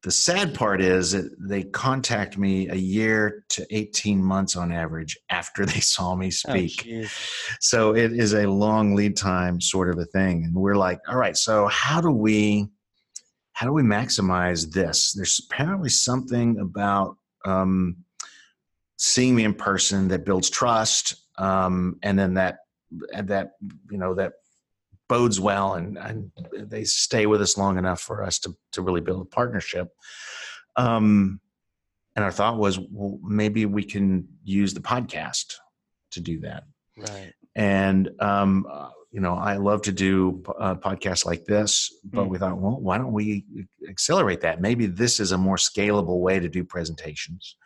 The sad part is that they contact me a year to 18 months on average after they saw me
Oh,
speak.
jeez.
so it is a long lead time sort of a thing. And we're like, all right, so how do we how do we maximize this? There's apparently something about um, seeing me in person that builds trust, um, and then that and that you know that bodes well, and, and they stay with us long enough for us to to really build a partnership. Um, and our thought was, well, maybe we can use the podcast to do that
Right.
and um, uh, you know i love to do uh, podcasts like this but
Mm.
we thought well why don't we accelerate that maybe this is a more scalable way to do presentations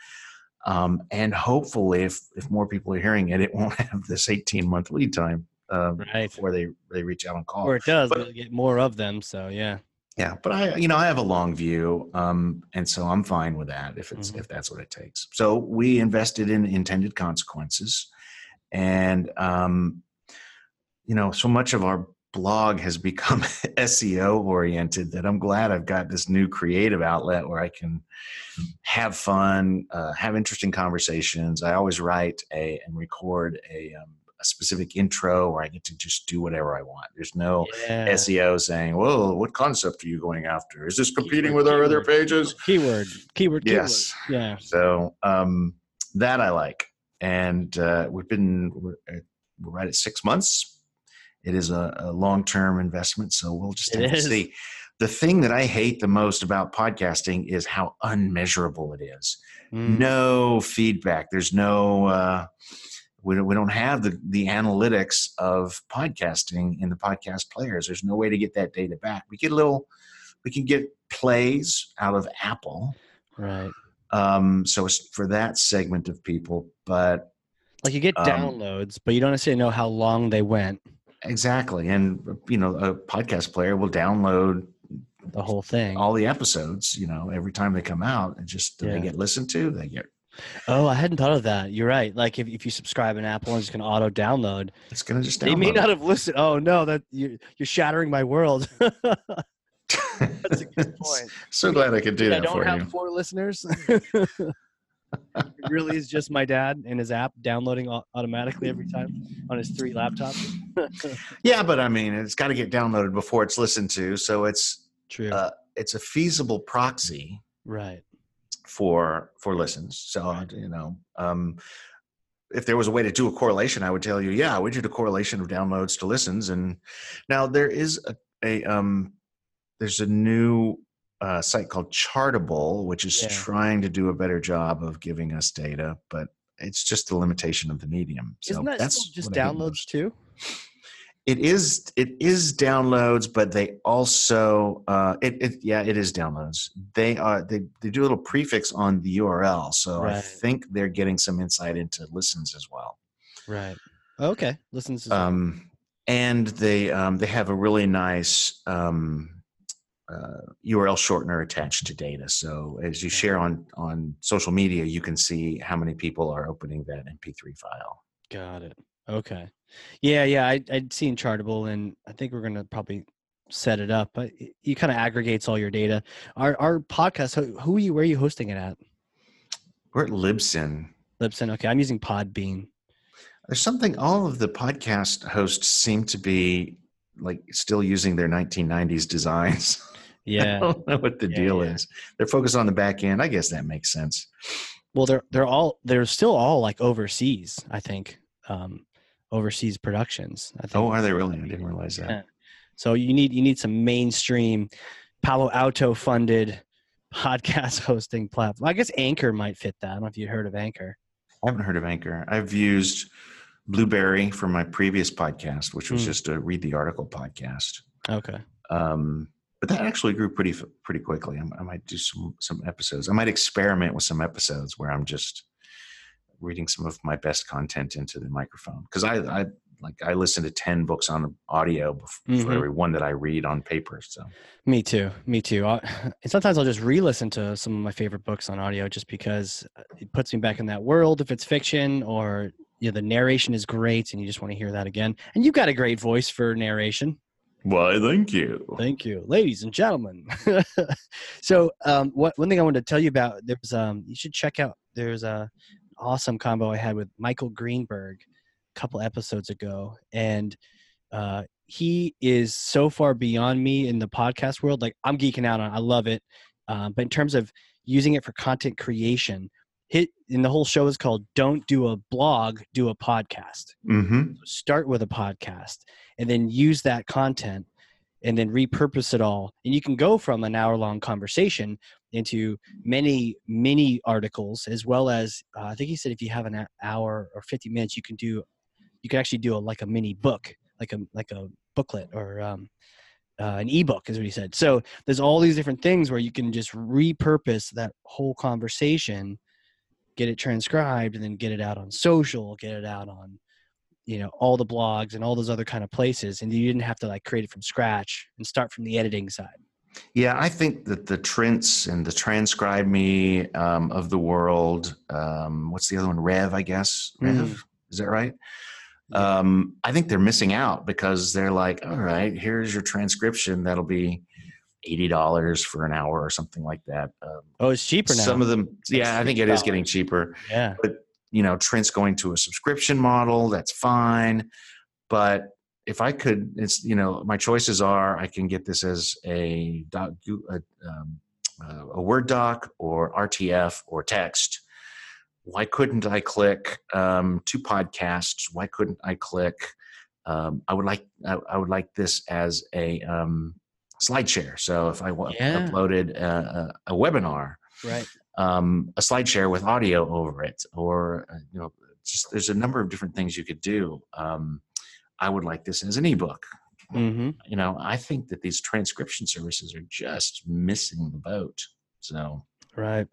um, and hopefully if if more people are hearing it it won't have this 18 month lead time uh,
Right.
before they they reach out and call
Or it does.
But-
get more of them. So yeah.
yeah but i you know i have a long view um, and so i'm fine with that if it's
Mhm.
if that's what it takes so we invested in intended consequences and um, you know so much of our blog has become seo oriented that i'm glad i've got this new creative outlet where i can have fun uh, have interesting conversations i always write a and record a, um, a specific intro where i get to just do whatever i want there's no
Yeah.
SEO saying, "Well, what concept are you going after? Is this competing
Keyword,
with our other pages?"
Keyword. Keyword. Keyword.
Yes.
Yeah.
So um, that I like, and uh, we've been we're, uh, we're right at six months. It is a, a long-term investment, so we'll just
It
have to
is.
see. The thing that I hate the most about podcasting is how unmeasurable it is.
Mm.
No feedback. There's no. Uh, we don't, we don't have the, the analytics of podcasting in the podcast players. There's no way to get that data back. We get a little, we can get plays out of Apple.
Right.
Um, so it's for that segment of people, but
Like you get
Um,
downloads, but you don't necessarily know how long they went.
Exactly. And, you know, a podcast player will download
The whole thing.
all the episodes, you know, every time they come out and just
Yeah.
they get listened to, they get,
Oh, I hadn't thought of that. You're right. Like if, if you subscribe in Apple and it's going to auto download,
it's going to just
they may not have listened. Oh no, that you, you're shattering my world. That's a good point.
so glad I could do that
I
that
don't
for
have
you.
four listeners. it really is just my dad and his app downloading automatically every time on his three laptops.
yeah, but I mean, it's got to get downloaded before it's listened to, so it's
True.
uh, it's a feasible proxy
right.
for for listens. So you know, um, if there was a way to do a correlation, I would tell you, yeah, we did a correlation of downloads to listens. And now there is a, a um, there's a new uh, site called Chartable, which is
Yeah.
trying to do a better job of giving us data, but it's just the limitation of the medium. So
Isn't that
that's
just
what I hate
downloads too?
It is it is downloads, but they also uh, it, it yeah it is downloads. They are they they do a little prefix on the URL, so I think they're getting some insight into listens as well.
Right. Okay. Listens. is-
Um, and they um, they have a really nice um, uh, URL shortener attached to data. So as you share on on social media, you can see how many people are opening that MP3 file.
Got it. Okay. Yeah, yeah. I, I'd seen Chartable, and I think we're gonna probably set it up. But it kind of aggregates all your data. Our our podcast. Who, who are you? Where are you hosting it at?
We're at Libsyn.
Libsyn. Okay, I'm using Podbean.
There's something all of the podcast hosts seem to be like still using their 1990s designs. I
Yeah.
don't know what the
Yeah,
deal
yeah.
is. They're focused on the back end. I guess that makes sense.
well, they're they're all they're still all like overseas. I think um, overseas productions. I think.
Oh, are they really? I didn't realize that.
Yeah. So you need you need some mainstream Palo Alto funded podcast hosting platform. I guess Anchor might fit that. I don't know if you heard of Anchor.
I haven't heard of Anchor. I've used Blubrry for my previous podcast, which was
Hmm.
just a read the article podcast.
Okay.
Um, but that actually grew pretty pretty quickly. I, I might do some some episodes. I might experiment with some episodes where I'm just reading some of my best content into the microphone because I, I like I listen to ten books on audio for every one that I read on paper. So
Me too. Me too. I, and sometimes I'll just re-listen to some of my favorite books on audio just because uh, it puts me back in that world if it's fiction or you know the narration is great and you just want to hear that again. And you've got a great voice for narration.
Why? Thank you.
Thank you, ladies and gentlemen. so, um, what one thing I wanted to tell you about there's um, you should check out there's a awesome combo I had with Michael Greenberg a couple episodes ago, and uh, he is so far beyond me in the podcast world. Like I'm geeking out on. I love it, um, but in terms of using it for content creation, hit and the whole show is called "Don't Do a Blog, Do a Podcast."
Mm-hmm.
start with a podcast and then use that content and then repurpose it all and you can go from an hour long conversation into many mini articles as well as uh, i think he said if you have an hour or 50 minutes you can do you can actually do a, like a mini book like a like a booklet or um, uh, an ebook is what he said so there's all these different things where you can just repurpose that whole conversation get it transcribed and then get it out on social get it out on you know all the blogs and all those other kind of places and you didn't have to like create it from scratch and start from the editing side
Yeah, I think that the Trints and the Transcribe Me um, of the world, um, what's the other one? Rev, I guess. Rev,
Mhm.
is that right? Um, I think they're missing out because they're like, all right, here's your transcription. That'll be eighty dollars for an hour or something like that. Um,
oh it's cheaper now
some of them, yeah, I think it is getting cheaper.
yeah But,
You know, Trint's going to a subscription model. That's fine, but if I could, it's you know, my choices are I can get this as a doc, a, um, uh, a Word doc or RTF or text. Why couldn't I click um, two podcasts? Why couldn't I click? Um, I would like I, I would like this as a um, slide share. So if I
Yeah.
uploaded a, a, a webinar,
right
um, a slide share with audio over it, or uh, you know, just there's a number of different things you could do. Um, I would like this as an ebook.
mm-hmm.
You know, I think that these transcription services are just missing the boat. So
right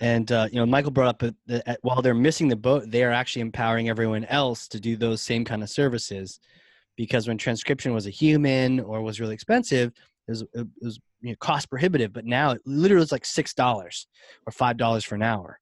and uh, you know michael brought up that that while they're missing the boat they are actually empowering everyone else to do those same kind of services because when transcription was a human or was really expensive it was, it was you know, cost prohibitive but now it literally is like six dollars or five dollars for an hour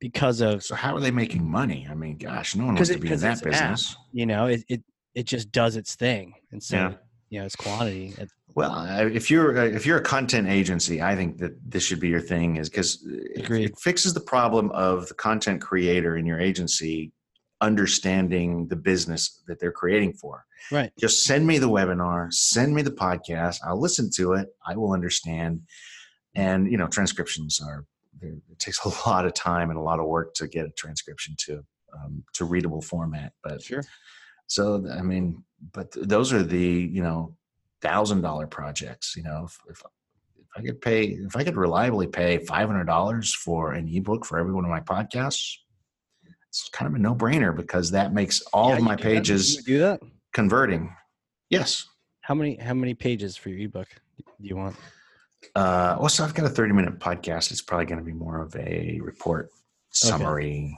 because of
so how are they making money? I mean, gosh, no one wants
'Cause
to be in that
an app.
business.
you know it, it it just does its thing and so
Yeah.
you know it's quantity it,
Well, uh, if you're uh, if you're a content agency, I think that this should be your thing, is because it, it fixes the problem of the content creator in your agency understanding the business that they're creating for.
Right.
Just send me the webinar, send me the podcast. I'll listen to it. I will understand. And you know, transcriptions are it takes a lot of time and a lot of work to get a transcription to um, to readable format. But
Sure.
so I mean, but th- those are the you know thousand dollar projects. You know, if, if if I could pay, if I could reliably pay five hundred dollars for an ebook for every one of my podcasts, it's kind of a no brainer because that makes all
Yeah,
of my
do that? You
pages
do that.
converting. Yes.
How many how many pages for your ebook do you want?
Uh, well, so I've got a 30 minute podcast. It's probably going to be more of a report summary.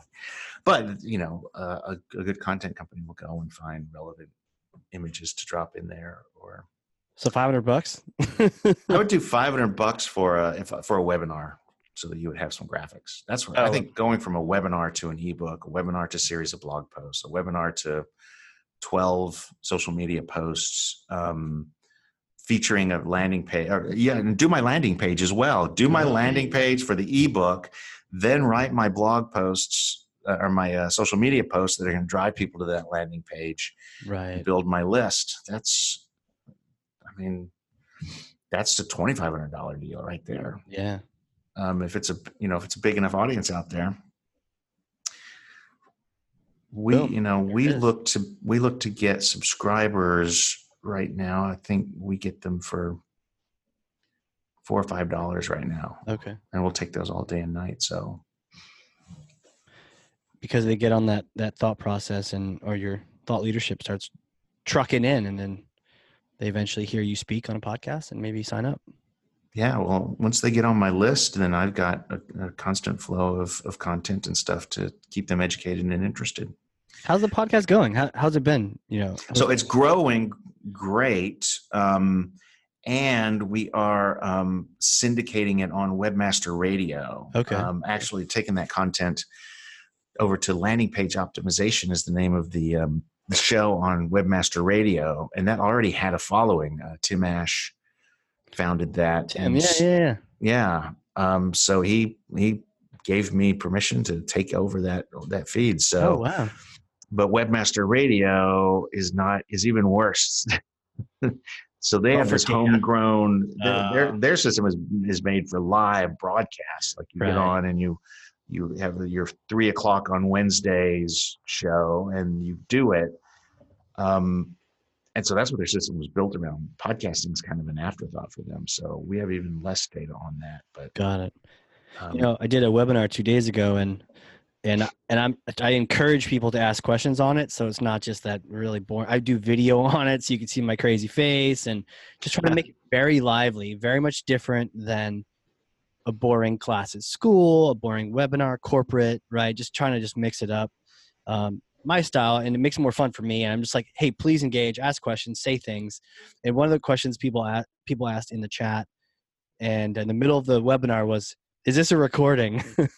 But, you know, uh, a, a good content company will go and find relevant images to drop in there. Or
So five hundred bucks.
I would do 500 bucks for a, if, for a webinar so that you would have some graphics. That's what I
Oh.
think going from a webinar to an ebook, a webinar to a series of blog posts, a webinar to 12 social media posts, um, featuring a landing page. Or, yeah, and do my landing page as well. Do my landing page for the ebook, then write my blog posts uh, or my uh, social media posts that are going to drive people to that landing page
right.
build my list. That's, I mean, that's the twenty five hundred dollar deal right there.
Yeah.
Um, if it's a you know if it's a big enough audience out there, we
Boom.
you know we look to we look to get subscribers right now. I think we get them for four or five dollars right now,
Okay.
and we'll take those all day and night. So
Because they get on that that thought process and or your thought leadership starts trucking in and then they eventually hear you speak on a podcast and maybe sign up.
Yeah, well, once they get on my list, then I've got a, a constant flow of of content and stuff to keep them educated and interested.
How's the podcast going? How, how's it been? You know,
so it's growing great um, and we are um, syndicating it on webmaster radio
Okay.
um, actually taking that content over to landing page optimization is the name of the, um, the show on webmaster radio and that already had a following uh, tim ash founded that and
yeah, yeah, yeah.
yeah um, so he he gave me permission to take over that that feed so
oh wow.
but webmaster radio is not is even worse so they
Oh,
have this homegrown their, their,
Uh.
their system is is made for live broadcasts like you
Right.
get on and you you have your three o'clock on wednesdays show and you do it um and so that's what their system was built around podcasting is kind of an afterthought for them so we have even less data on that but
Got it.
um,
You know, I did a webinar two days ago, and and and I'm I encourage people to ask questions on it, so it's not just that really boring. I do video on it, so you can see my crazy face, and just trying to make it very lively, very much different than a boring class at school, a boring webinar, corporate, right? Just trying to just mix it up. Um, my style and it makes it more fun for me and i'm just like hey please engage ask questions say things. And one of the questions people a- people asked in the chat and in the middle of the webinar was is this a recording?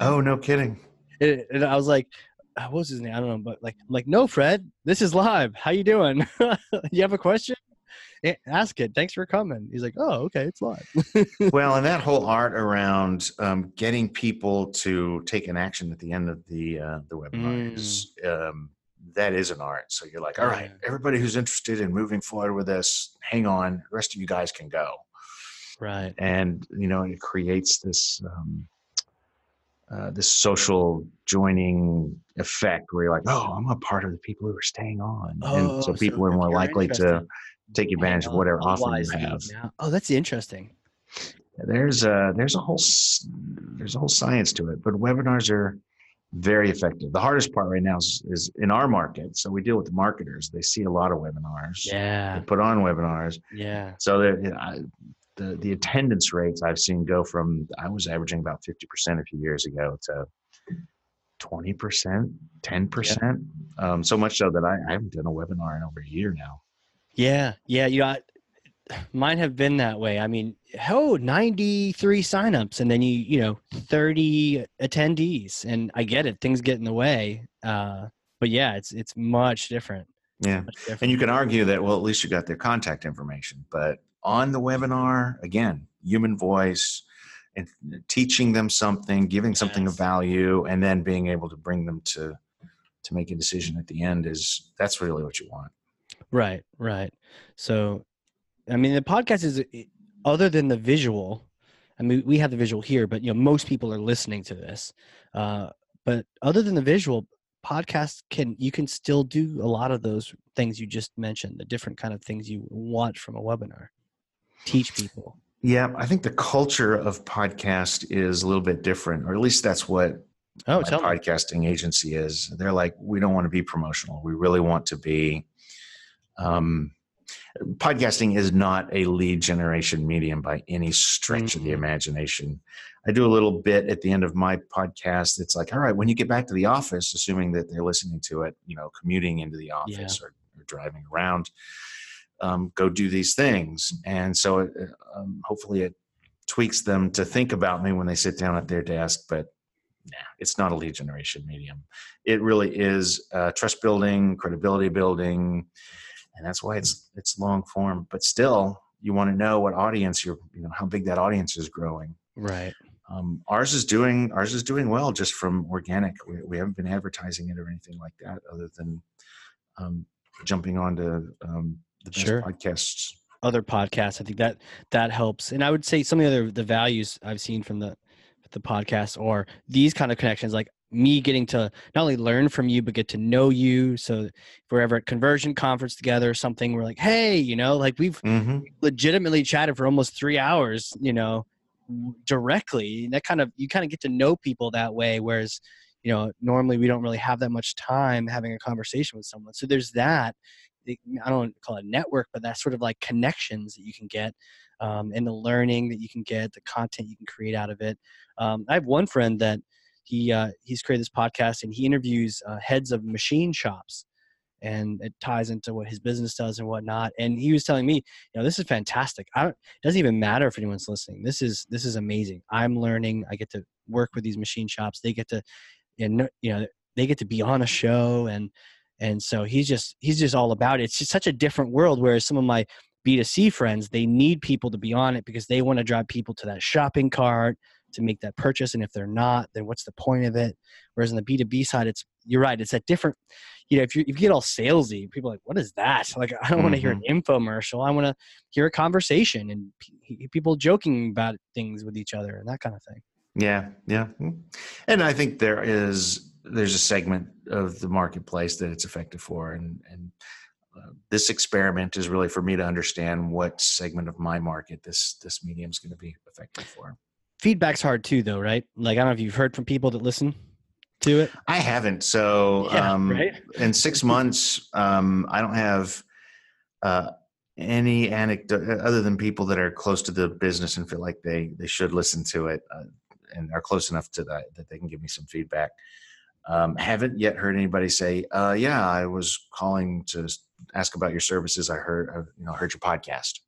Oh no kidding.
And and i was like what was his name? I don't know but like I'm like no fred this is live. How you doing? You have a question? "Eh, ask it. Thanks for coming. He's like oh okay it's live.
Well, and that whole art around um, getting people to take an action at the end of the uh, the webinar is um, that is an art. So you're like, all right, everybody who's interested in moving forward with this, hang on. The rest of you guys can go,
right.
And you know, it creates this. Um, uh, this social joining effect where you're like, oh, I'm a part of the people who are staying on, and so people are more likely to
interested,
take advantage of whatever offer you have.
now. oh that's interesting.
There's a there's a whole there's a whole science to it but webinars are very effective. The hardest part right now is, is in our market so we deal with the marketers. They see a lot of webinars.
Yeah.
they put on webinars.
Yeah.
So the I- the the attendance rates i've seen go from i was averaging about 50% a few years ago to 20% 10% um, so much so that I, I haven't done a webinar in over a year now
Yeah, yeah, you know, I- mine have been that way. I mean, oh, 93 signups and then you, you know, 30 attendees and I get it. Things get in the way. Uh, but yeah, it's, it's much different.
Yeah. And you can argue that, well, at least you got their contact information. But on the webinar, again, human voice and teaching them something, giving yes. something of value, and then being able to bring them to to make a decision at the end is that's really what you want.
Right, right. So, I mean, the podcast is other than the visual. I mean, we have the visual here, but you know, most people are listening to this. Uh, but other than the visual, podcast can you can still do a lot of those things you just mentioned, the different kind of things you want from a webinar. Teach people.
Yeah, I think the culture of podcast is a little bit different, or at least that's what oh, my podcasting me. agency is. They're like, we don't want to be promotional. We really want to be. Um, podcasting is not a lead generation medium by any stretch mm-hmm. of the mm. imagination. I do a little bit at the end of my podcast. It's like, all right, when you get back to the office, assuming that they're listening to it, you know, commuting into the office yeah. or, or, driving around, um, go do these things. And so it, uh, um, hopefully it tweaks them to think about me when they sit down at their desk. But nah, it's not a lead generation medium. It really is uh, trust building, credibility building, and that's why it's it's long form. But still, you want to know what audience you're, you know, how big that audience is growing.
Right.
Um, ours is doing ours is doing well just from organic. We, we haven't been advertising it or anything like that, other than um, jumping onto um, the best sure. podcasts.
Other podcasts, I think that that helps. And I would say some of the other the values I've seen from the the podcast or these kind of connections, like me getting to not only learn from you but get to know you. So if we're ever at conversion conference together or something, we're like, hey, you know, like we've mm-hmm. legitimately chatted for almost three hours, you know, directly that kind of you kind of get to know people that way whereas you know normally we don't really have that much time having a conversation with someone so there's that i don't call it network but that sort of like connections that you can get um, and the learning that you can get the content you can create out of it um, i have one friend that he uh, he's created this podcast and he interviews uh, heads of machine shops and it ties into what his business does and whatnot. And he was telling me, you know, this is fantastic. I don't, it doesn't even matter if anyone's listening. This is this is amazing. I'm learning. I get to work with these machine shops. They get to, know, you know they get to be on a show and and so he's just he's just all about it. It's just such a different world. Whereas some of my B2C friends, they need people to be on it because they want to drive people to that shopping cart to make that purchase. And if they're not, then what's the point of it? Whereas on the B2B side, it's you're right, it's a different you know, if you if you get all salesy, people are like, what is that? Like, I don't mm-hmm. want to hear an mm-hmm. infomercial. I want to hear a conversation and p- people joking about things with each other and that kind of thing.
Yeah, yeah, mm. and I think there is there's a segment of the marketplace that it's effective for, and and uh, this experiment is really for me to understand what segment of my market this this medium is going to be effective for.
Feedback's hard too, though, right? Like I don't know if you've heard from people that listen to it?
I haven't. So yeah, um, right? in six months, um, I don't have uh, any anecdote other than people that are close to the business and feel like they they should listen to it uh, and are close enough to that that they can give me some feedback. Um, haven't yet heard anybody say, uh, "Yeah, I was calling to ask about your services. I heard, uh, you know, heard your podcast."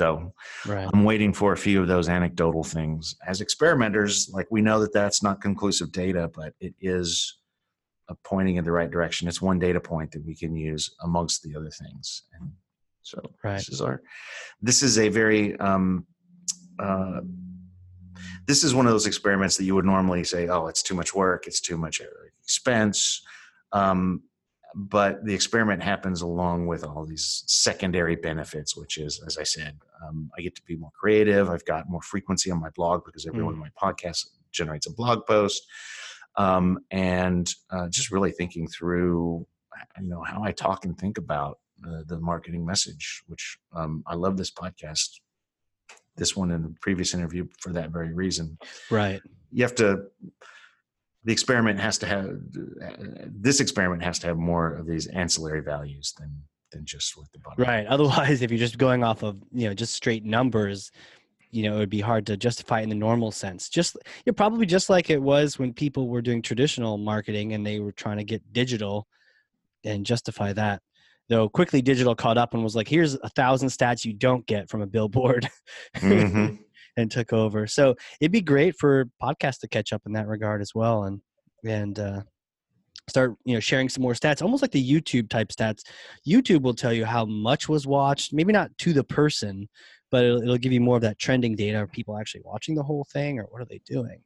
So right. I'm waiting for a few of those anecdotal things. As experimenters, like we know that that's not conclusive data, but it is a pointing in the right direction. It's one data point that we can use amongst the other things. And so right. this is our, this is a very, um, uh, this is one of those experiments that you would normally say, oh, it's too much work, it's too much expense. Um, but the experiment happens along with all these secondary benefits which is as i said um, i get to be more creative. I've got more frequency on my blog because every mm. one of my podcasts generates a blog post. Um, and uh, just really thinking through you know how i talk and think about uh, the marketing message which um, i love this podcast this one and the previous interview for that very reason.
Right.
You have to the experiment has to have this experiment has to have more of these ancillary values than than just what the bottom
right. Otherwise if you're just going off of you know just straight numbers you know it would be hard to justify in the normal sense. Just you know, probably just like it was when people were doing traditional marketing and they were trying to get digital and justify that. Though quickly digital caught up and was like here's a thousand stats you don't get from a billboard. Mm-hmm and took over. So it'd be great for podcasts to catch up in that regard as well. And and uh, start you know sharing some more stats almost like the youtube type stats youtube will tell you how much was watched maybe not to the person but it'll, it'll give you more of that trending data are people actually watching the whole thing or what are they doing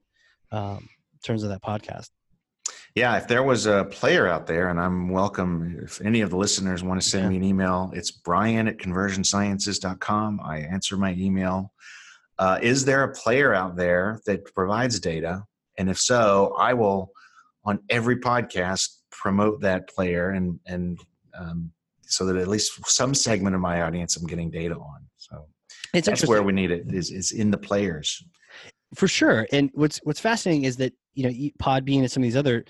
um, in terms of that podcast
yeah if there was a player out there and i'm welcome if any of the listeners want to send
Yeah.
me an email it's brian at conversionsciences.com i answer my email uh, is there a player out there that provides data? And if so i will on every podcast promote that player and and um, so that at least some segment of my audience i'm getting data on. So
it's
that's where we need it is is in the players.
For sure. And what's what's fascinating is that you know podbean and some of these other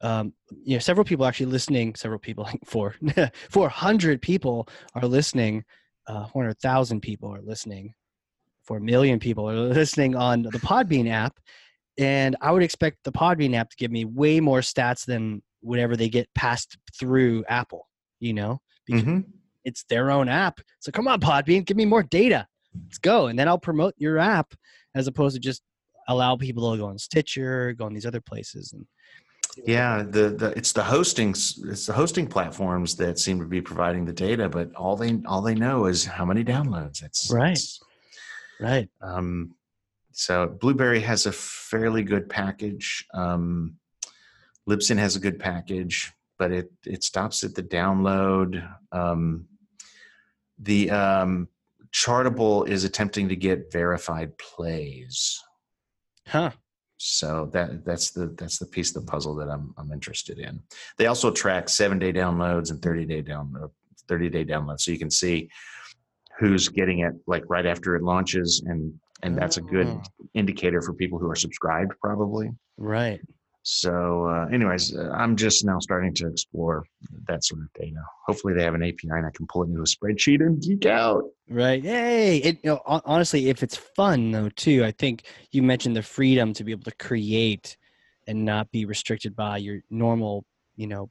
um, you know several people actually listening several people like four 400 people are listening uh 400000 people are listening 4 million people are listening on the podbean app and i would expect the podbean app to give me way more stats than whatever they get passed through apple you know because
Mhm.
it's their own app so come on podbean give me more data let's go and then i'll promote your app as opposed to just allow people to go on stitcher go on these other places and
Yeah, the, the it's the hosting it's the hosting platforms that seem to be providing the data, but all they all they know is how many downloads. It's
Right.
it's,
right
um, so Blubrry has a fairly good package. Um, Libsyn has a good package, but it it stops at the download. Um, the um, Chartable is attempting to get verified plays.
huh
So that that's the that's the piece of the puzzle that I'm I'm interested in. They also track seven day downloads and thirty day download thirty day downloads, so you can see who's getting it like right after it launches, and and that's a good
Oh.
indicator for people who are subscribed probably.
right
So, uh, anyways, uh, I'm just now starting to explore that sort of data. Hopefully, they have an API and I can pull it into a spreadsheet and geek out.
right hey it, you know, honestly if it's fun though too i think you mentioned the freedom to be able to create and not be restricted by your normal you know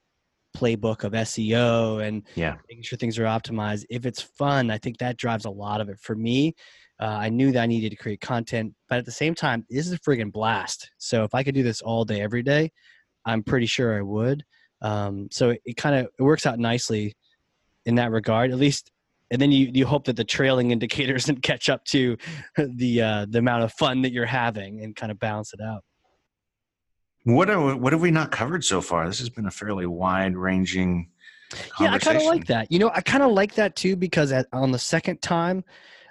playbook of seo and
Yeah.
making sure things are optimized. If it's fun i think that drives a lot of it. For me uh, i knew that i needed to create content but at the same time this is a friggin' blast. So if i could do this all day every day i'm pretty sure i would. Um, so it, it kind of it works out nicely in that regard at least and then you, you hope that the trailing indicators didn't catch up to the uh, the amount of fun that you're having and kind of balance it out
What are, what have we not covered so far? This has been a fairly wide ranging.
Yeah, I kind of like that. You know, I kind of like that too because at, on the second time,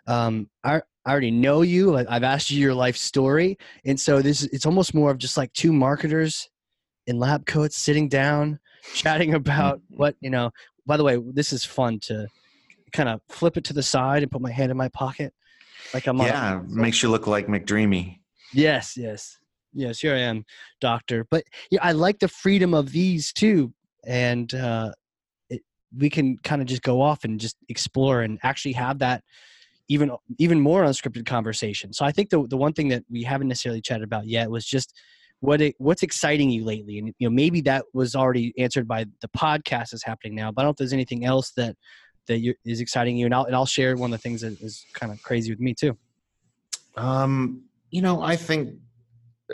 um, I I already know you. I've asked you your life story, and so this is- it's almost more of just like two marketers in lab coats sitting down, chatting about what you know. By the way, this is fun to kind of flip it to the side and put my hand in my pocket, like I'm on
Yeah, makes you look like McDreamy.
Yes, yes, yes. Here I am, doctor. But yeah, I like the freedom of these too, and uh, it, we can kind of just go off and just explore and actually have that even even more unscripted conversation. So I think the the one thing that we haven't necessarily chatted about yet was just what it, what's exciting you lately, and you know maybe that was already answered by the podcast that's happening now. But I don't know if there's anything else that that is exciting you, and I'll and I'll share one of the things that is kind of crazy with me too.
Um, you know, I think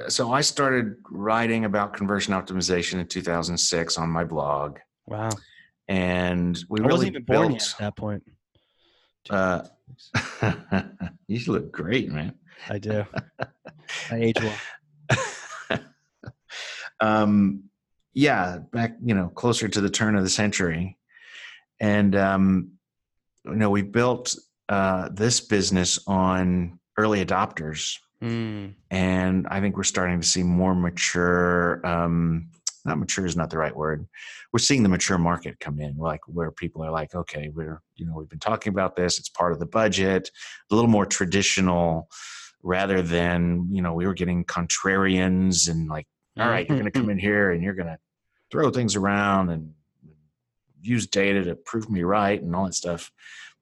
so. I started writing about conversion optimization in 2006 on my blog,
Wow,
and we
I
really
wasn't even born
built.
yet at that point.
Uh, you look great, man.
I do. I age well.
um, yeah, back you know closer to the turn of the century, and um, you know we built uh, this business on early adopters,
Mm,
and I think we're starting to see more mature. Um, not mature is not the right word. We're seeing the mature market come in, like where people are like, okay, we're you know we've been talking about this. It's part of the budget. A little more traditional, rather than you know we were getting contrarians and like all right, you're going to come in here and you're going to throw things around and use data to prove me right and all that stuff.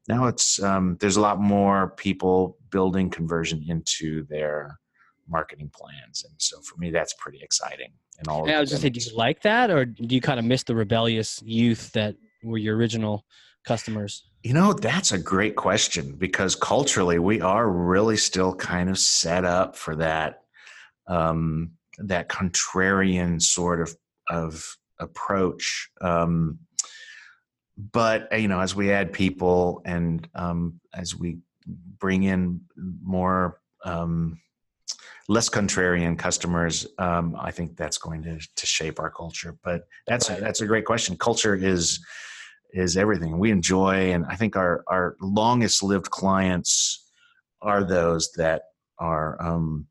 Now it's um, there's a lot more people building conversion into their marketing plans, and so for me, that's pretty exciting. And all.
Yeah, I was just saying, do you like that, or do you kind of miss the rebellious youth that were your original customers?
You know, that's a great question because culturally, we are really still kind of set up for that um, that contrarian sort of of approach. Um, but you know, as we add people and um, as we bring in more um, less contrarian customers, um, I think that's going to to shape our culture. But that's a, that's a great question. Culture is is everything we enjoy, and I think our our longest lived clients are those that are um,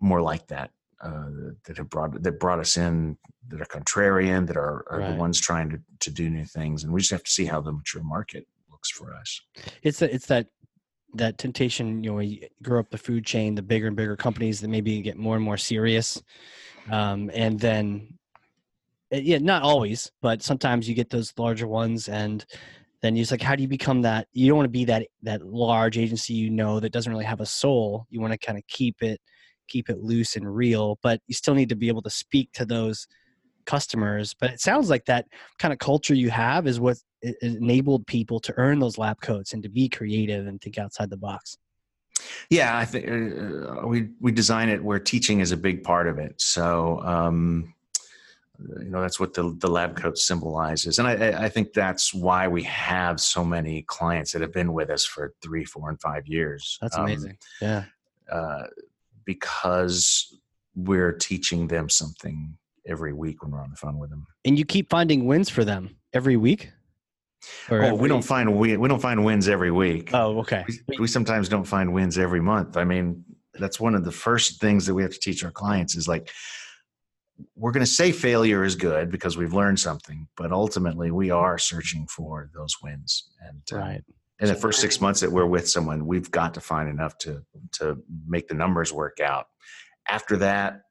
more like that uh, that have brought that brought us in that are contrarian that are, are right. the ones trying to, to do new things. And we just have to see how the mature market looks for us.
It's a, it's that that temptation you know you grow up the food chain the bigger and bigger companies that maybe get more and more serious. Um, and then eh, yeah not always but sometimes you get those larger ones and then you're just like how do you become that? You don't want to be that that large agency you know that doesn't really have a soul. You want to kind of keep it keep it loose and real, but you still need to be able to speak to those customers. But it sounds like that kind of culture you have is what enabled people to earn those lab coats and to be creative and think outside the box.
Yeah, I think uh, we we design it where teaching is a big part of it. So um, you know that's what the the lab coat symbolizes, and I, I think that's why we have so many clients that have been with us for three, four, and five years.
That's amazing. Um, yeah. Uh,
because we're teaching them something every week when we're on the phone with them.
And you keep finding wins for them every week?
Or oh, we don't find we, we don't find wins every week.
Oh, okay.
We, we sometimes don't find wins every month. I mean, that's one of the first things that we have to teach our clients is like we're going to say failure is good because we've learned something, but ultimately we are searching for those wins. And
um, right. Um,
in the first six months that we're with someone, we've got to find enough to to make the numbers work out. After that,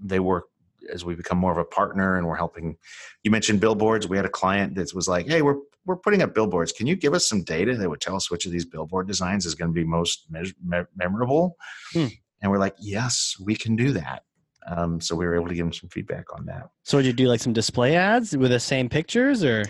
they work as we become more of a partner and we're helping. You mentioned billboards. We had a client that was like, "Hey, we're we're putting up billboards. Can you give us some data that would tell us which of these billboard designs is going to be most me- memorable?" Hmm. And we're like, "Yes, we can do that." Um, so we were able to give them some feedback on that.
So, would you do like some display ads with the same pictures, or?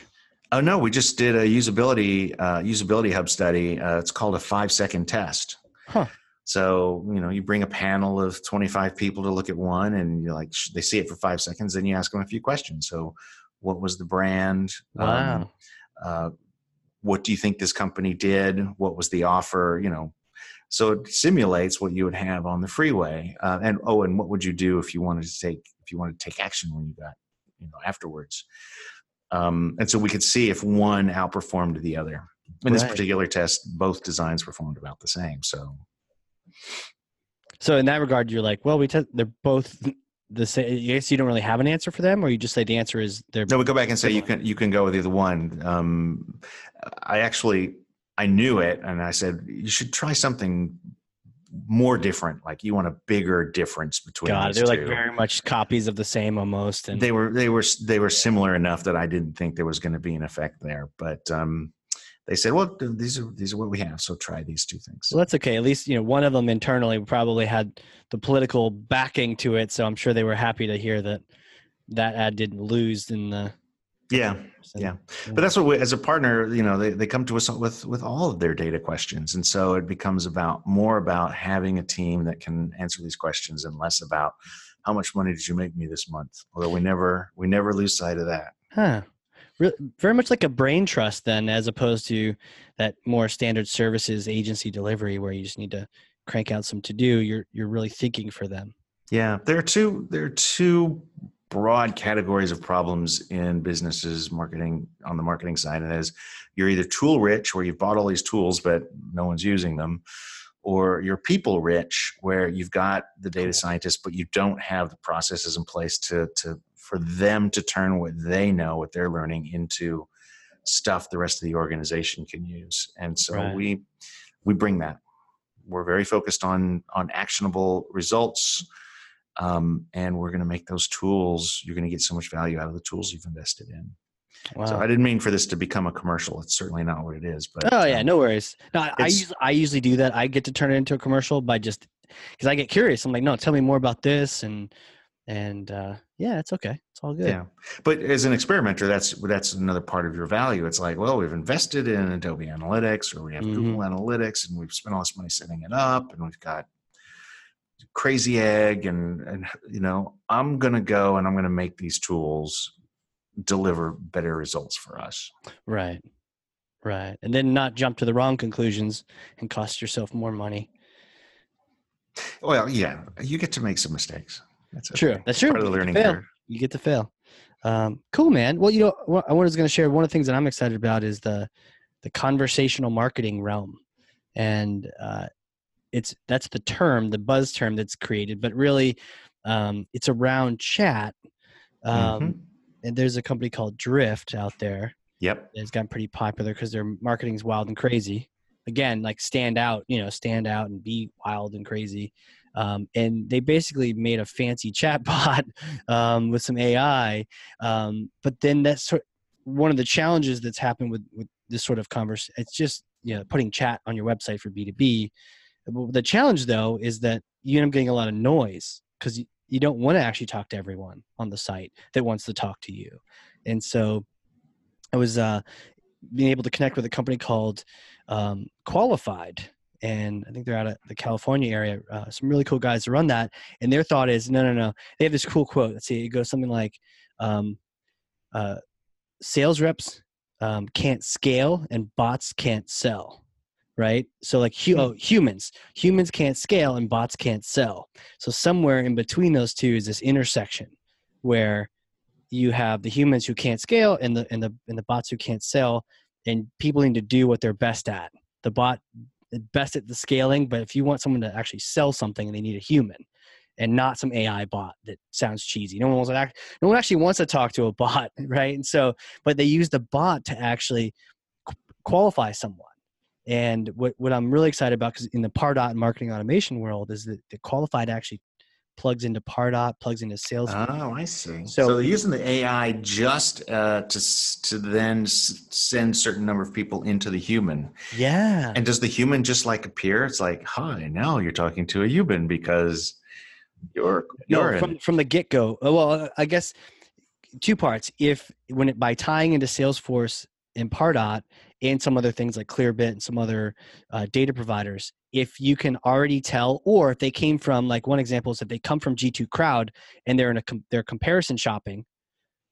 Oh no, we just did a usability uh, usability hub study. Uh, it's called a five second test. Huh. So you know, you bring a panel of twenty five people to look at one, and you're like, they see it for five seconds. Then you ask them a few questions. So, what was the brand?
Wow. Um,
uh, what do you think this company did? What was the offer? You know, so it simulates what you would have on the freeway. Uh, and oh, and what would you do if you wanted to take if you wanted to take action when you got you know afterwards? Um, and so we could see if one outperformed the other. In right. this particular test, both designs performed about the same. So,
so in that regard, you're like, well, we te- they're both the same. I guess you don't really have an answer for them, or you just say the answer is they're.
No, we go back and say you can you can go with either one. Um, I actually I knew it, and I said you should try something more different. Like you want a bigger difference between.
God, they're
two.
like very much copies of the same almost.
And they were they were they were similar enough that I didn't think there was going to be an effect there. But um, they said, "Well, these are these are what we have, so try these two things."
Well, that's okay. At least you know one of them internally probably had the political backing to it, so I'm sure they were happy to hear that that ad didn't lose in the
yeah yeah. but that's what we, as a partner you know they, they come to us with with all of their data questions. And so it becomes about more about having a team that can answer these questions and less about how much money did you make me this month? Although we never we never lose sight of that.
Huh. Very much like a brain trust then as opposed to that more standard services agency delivery where you just need to crank out some to do you're you're really thinking for them.
Yeah. There are two there are two broad categories of problems in businesses marketing on the marketing side and is you're either tool rich where you've bought all these tools but no one's using them or you're people rich where you've got the data scientists but you don't have the processes in place to to for them to turn what they know what they're learning into stuff the rest of the organization can use. And so right. we we bring that. We're very focused on on actionable results um, and we're going to make those tools you're going to get so much value out of the tools you've invested in wow. so i didn't mean for this to become a commercial it's certainly not what it is but
oh yeah um, no worries no I, I, usually, I usually do that i get to turn it into a commercial by just because i get curious i'm like no tell me more about this and and uh, yeah it's okay it's all good
yeah but as an experimenter that's that's another part of your value it's like well we've invested in adobe analytics or we have mm-hmm. google analytics and we've spent all this money setting it up and we've got crazy egg and and you know i'm going to go and i'm going to make these tools deliver better results for us.
Right. Right. And then not jump to the wrong conclusions and cost yourself more money.
Well, yeah, you get to make some mistakes.
That's true. That's true.
Part of the learning curve.
You get to fail. Um, cool, man. Well, you know, what I was going to share one of the things that I'm excited about is the the conversational marketing realm, and uh, it's that's the term, the buzz term that's created, but really, um, it's around chat. Um,
Mhm.
And there's a company called Drift out there
Yep.
it's gotten pretty popular because their marketing is wild and crazy. Again, like stand out, you know, stand out and be wild and crazy. Um, and they basically made a fancy chat bot um, with some AI. Um, but then that's sort one of the challenges that's happened with, with this sort of converse. It's just you know putting chat on your website for B two B. The challenge though is that you end up getting a lot of noise because you, don't want to actually talk to everyone on the site that wants to talk to you. And so I was uh, being able to connect with a company called um, Qualified, and I think they're out of the California area. Uh, some really cool guys that run that, and their thought is, no, no, no. They have this cool quote. Let's see, it goes something like, um, uh, "Sales reps um, can't scale, and bots can't sell." Right. So, like hu- hmm. oh, humans, humans can't scale, and bots can't sell. So, somewhere in between those two is this intersection where you have the humans who can't scale and the and the and the bots who can't sell and people need to do what they're best at. The bot is best at the scaling but if you want someone to actually sell something they need a human and not some ai bot that sounds cheesy. No one wants to act, no one actually wants to talk to a bot right? And so but they use the bot to actually qualify someone and what, what i'm really excited about because in the pardot and marketing automation world is that the qualified actually plugs into pardot plugs into sales
Oh, I see.
So-
So, they're using the AI just uh, to to then s- send certain number of people into the human.
yeah
And does the human just like appear? It's like, hi, now you're talking to a human because you're you're
no, from from the get go. Well, I guess two parts. If when it by tying into Salesforce and Pardot and some other things like Clearbit and some other uh, data providers, if you can already tell, or if they came from like one example is if they come from G2 Crowd and they're in a com- they're comparison shopping,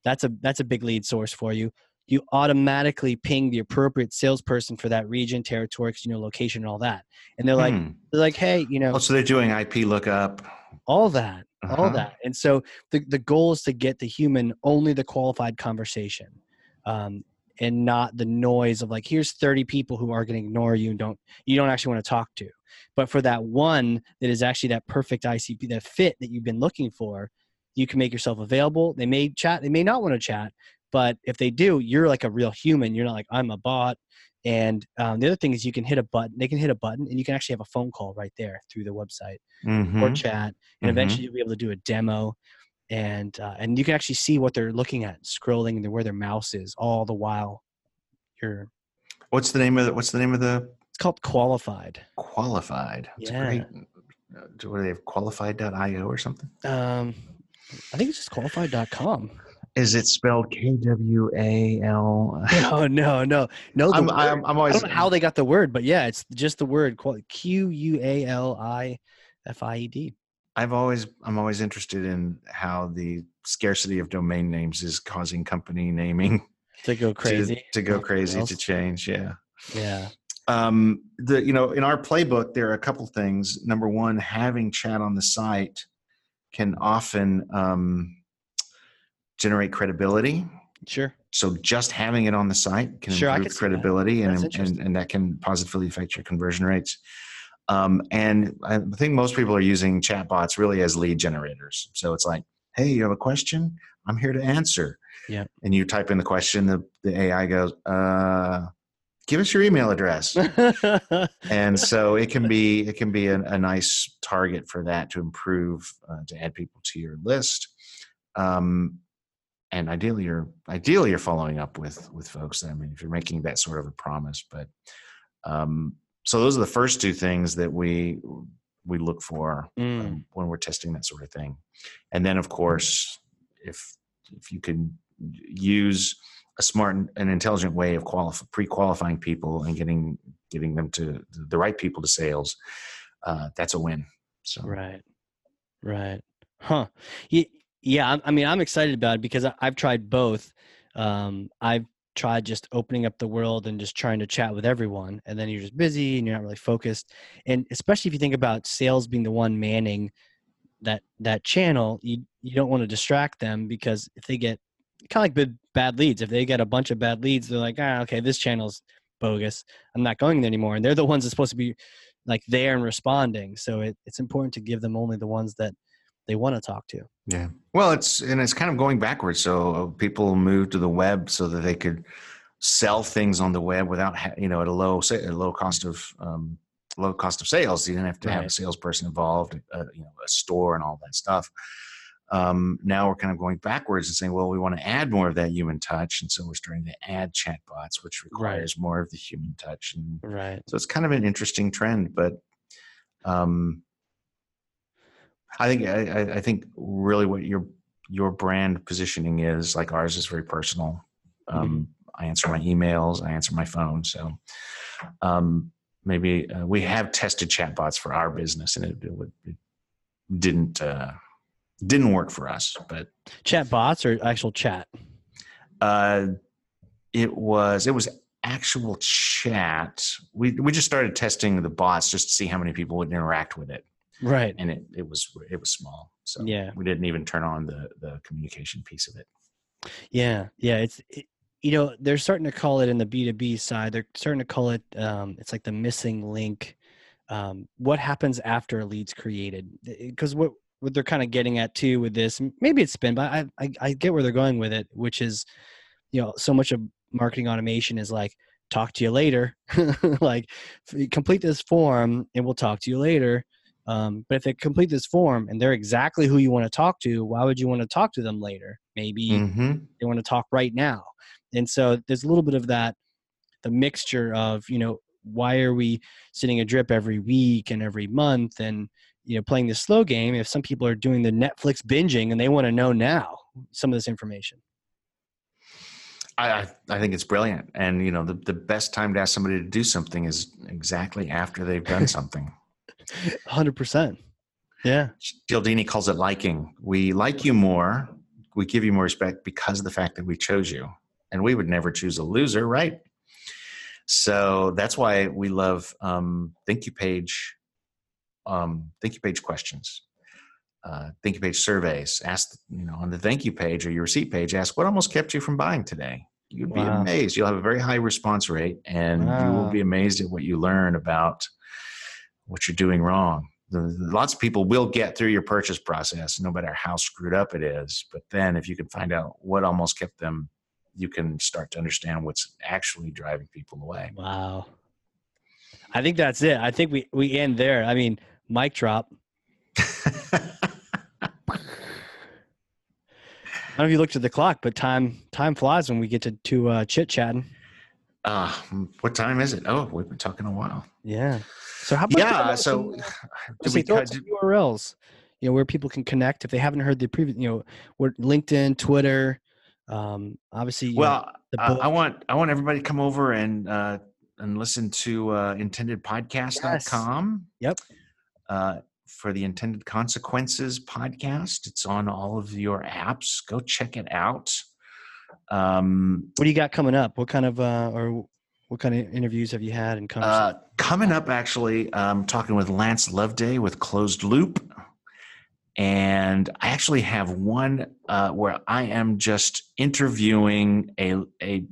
that's a that's a big lead source for you. You automatically ping the appropriate salesperson for that region, territory, you know location and all that, and they're like
Hmm.
they're like, hey, you know,
Oh, so they're doing IP lookup.
all that all
Uh-huh.
that and so the, the goal is to get the human only the qualified conversation um, and not the noise of like here's 30 people who are going to ignore you and don't you don't actually want to talk to. But for that one that is actually that perfect icp that fit that you've been looking for you can make yourself available. They may chat they may not want to chat but if they do you're like a real human. You're not like i'm a bot. And um, the other thing is you can hit a button they can hit a button and you can actually have a phone call right there through the website or
Mhm.
chat, and
Mhm.
eventually you'll be able to do a demo, and uh, and you can actually see what they're looking at, scrolling and where their mouse is, all the while you're.
What's the name of the, What's the name of the
It's called qualified.
qualified? It's
Yeah.
great. uh, What do they have? Qualified.io or something?
Um, I think it's just qualified.com.
Is it spelled K W A L?
No, no, no, no.
I'm, I'm, I'm
I
always
don't know how they got the word, but yeah, it's just the word Q U A L I F I E D.
I've always I'm always interested in how the scarcity of domain names is causing company naming
To go crazy.
to, go
Like
crazy
else.
to change. Yeah.
Yeah.
Um, the you know in our playbook there are a couple things. Number one, having chat on the site can often um, generate credibility.
Sure.
So just having it on the site can
Sure,
improve
that.
credibility and, and and that can positively affect your conversion rates. Um, and I think most people are using chatbots really as lead generators. So it's like, hey, you have a question? I'm here to answer.
Yeah.
And you type in the question, the, the AI goes, uh, give us your email address. and so it can be it can be a, a nice target for that to improve uh, to add people to your list. Um, and ideally you're ideally you're following up with with folks i mean if you're making that sort of a promise but um so those are the first two things that we we look for
Mm,
um, when we're testing that sort of thing and then of course if if you can use a smart and intelligent way of qualif- pre-qualifying people and getting getting them to the right people to sales uh, that's a win so
Right. Right. Huh. You, Yeah, I, mean, I'm excited about it because I, I've tried both. Um, I've tried just opening up the world and just trying to chat with everyone, and then you're just busy and you're not really focused. And especially if you think about sales being the one manning that that channel, you you don't want to distract them because if they get kind of like bad, bad leads, if they get a bunch of bad leads, they're like, ah, okay, this channel's bogus. I'm not going there anymore. And they're the ones that's supposed to be like there and responding. So it, it's important to give them only the ones that they want to talk to.
Yeah. Well, it's and it's kind of going backwards. So people moved to the web so that they could sell things on the web without you know at a low at a low cost of um, low cost of sales. You didn't have to right. have a salesperson involved, uh, you know, a store and all that stuff. Um, now we're kind of going backwards and saying, well, we want to add more of that human touch, and so we're starting to add chatbots, which requires right. more of the human touch. And
right.
So it's kind of an interesting trend, but um, I think I, I think really what your your brand positioning is like ours is very personal. Um, mm-hmm. I answer my emails, I answer my phone, so um, maybe uh, we have tested chatbots for our business, and it, it, it didn't. Uh, didn't work for us. But
chatbots or actual chat?
Uh, it was it was actual chat. We we just started testing the bots just to see how many people would interact with it.
Right.
And it, it was it was small. So
yeah,
we didn't even turn on the the communication piece of it.
Yeah, yeah. It's it, you know they're starting to call it in the B two B side. They're starting to call it. Um, it's like the missing link. Um, what happens after a lead's created? Because what what they're kind of getting at too with this. Maybe it's spin, but I, I, I get where they're going with it, which is, you know, so much of marketing automation is like talk to you later, like complete this form and we'll talk to you later. Um, but if they complete this form and they're exactly who you want to talk to, why would you want to talk to them later? Maybe mm-hmm. they want to talk right now. And so there's a little bit of that, the mixture of, you know, why are we sitting a drip every week and every month and you know playing the slow game if some people are doing the netflix binging and they want to know now some of this information
I, I think it's brilliant. And, you know, the, the best time to ask somebody to do something is exactly after they've done something.
100%. Yeah.
Cialdini calls it liking. We like you more. We give you more respect because of the fact that we chose you. And we would never choose a loser, right? So that's why we love um, Thank You Page um, thank you page questions, uh, thank you page surveys. Ask, you know, on the thank you page or your receipt page, ask what almost kept you from buying today. You'd be wow. amazed. You'll have a very high response rate, and wow. you will be amazed at what you learn about what you're doing wrong. The, lots of people will get through your purchase process, no matter how screwed up it is. But then, if you can find out what almost kept them, you can start to understand what's actually driving people away.
Wow. I think that's it. I think we we end there. I mean, mic drop. I don't know if you looked at the clock, but time time flies when we get to to uh, chit chatting.
Uh, what time is it? Oh, we've been talking a while.
Yeah. So how about
yeah? So
do we throw some URLs? You know where people can connect if they haven't heard the previous. You know, where LinkedIn, Twitter. Um, obviously,
well, know, I, I want I want everybody to come over and uh, and listen to uh, intendedpodcast.com.
Yes. Yep.
Uh, for the Intended Consequences podcast. It's on all of your apps. Go check it out.
Um, what do you got coming up? What kind of uh, or what kind of interviews have you had and
uh, coming up? Actually, I'm talking with Lance Loveday with Closed Loop, and I actually have one uh, where I am just interviewing a a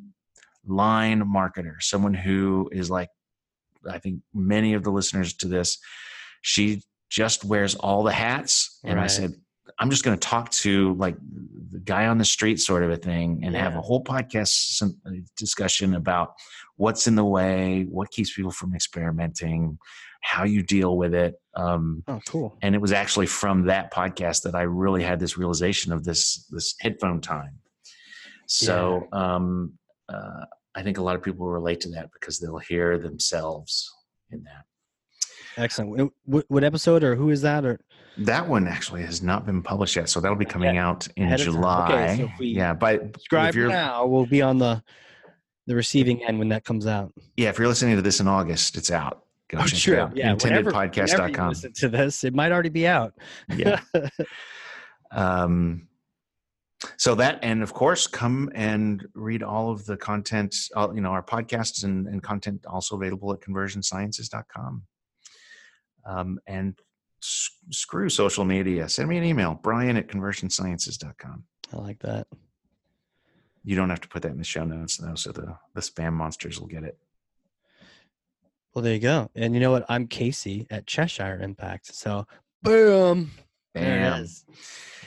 line marketer, someone who is like, I think many of the listeners to this, she just wears all the hats. And right. I said, I'm just going to talk to like the guy on the street, sort of a thing, and yeah. have a whole podcast discussion about what's in the way, what keeps people from experimenting, how you deal with it.
Um, oh, cool!
And it was actually from that podcast that I really had this realization of this this headphone time. So yeah. um, uh, I think a lot of people relate to that because they'll hear themselves in that.
Excellent. What, what episode or who is that? Or
that one actually has not been published yet, so that'll be coming yeah. out in July. Okay, so yeah, but
subscribe now, we'll be on the the receiving end when that comes out.
Yeah, if you're listening to this in August, it's out.
Go oh, check sure. it out. Yeah,
intendedpodcast.com.
Listen to this, it might already be out.
yeah. um, so that and of course come and read all of the content uh, you know our podcasts and, and content also available at conversionsciences.com um, and s- screw social media send me an email brian at conversionsciences.com
I like that.
You don't have to put that in the show notes though so the the spam monsters will get it
Well, there you go. And you know what? I'm Casey at Cheshire Impact. So, boom. It
Bam.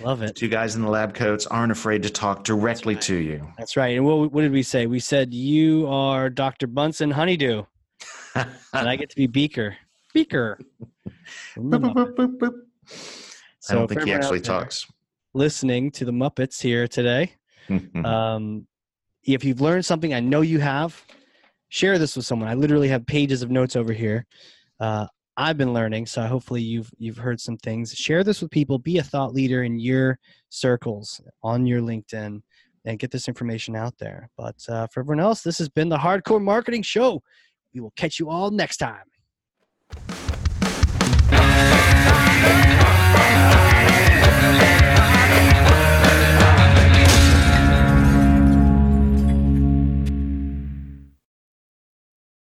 Love it.
two guys in the lab coats aren't afraid to talk directly
right.
to you
That's right. And what, what did we say? We said you are Dr. Bunsen Honeydew, and I get to be Beaker. Beaker.
Boop, boop, boop, boop. i don't think he actually talks
Listening to the Muppets here today. Um, if you've learned something, I know you have, share this with someone. I literally have pages of notes over here. Uh, I've been learning, so hopefully you've you've heard some things. Share this with people. Be a thought leader in your circles on your LinkedIn, and get this information out there. But uh, for everyone else, this has been the Hard Corps Marketing Show. We will catch you all next time.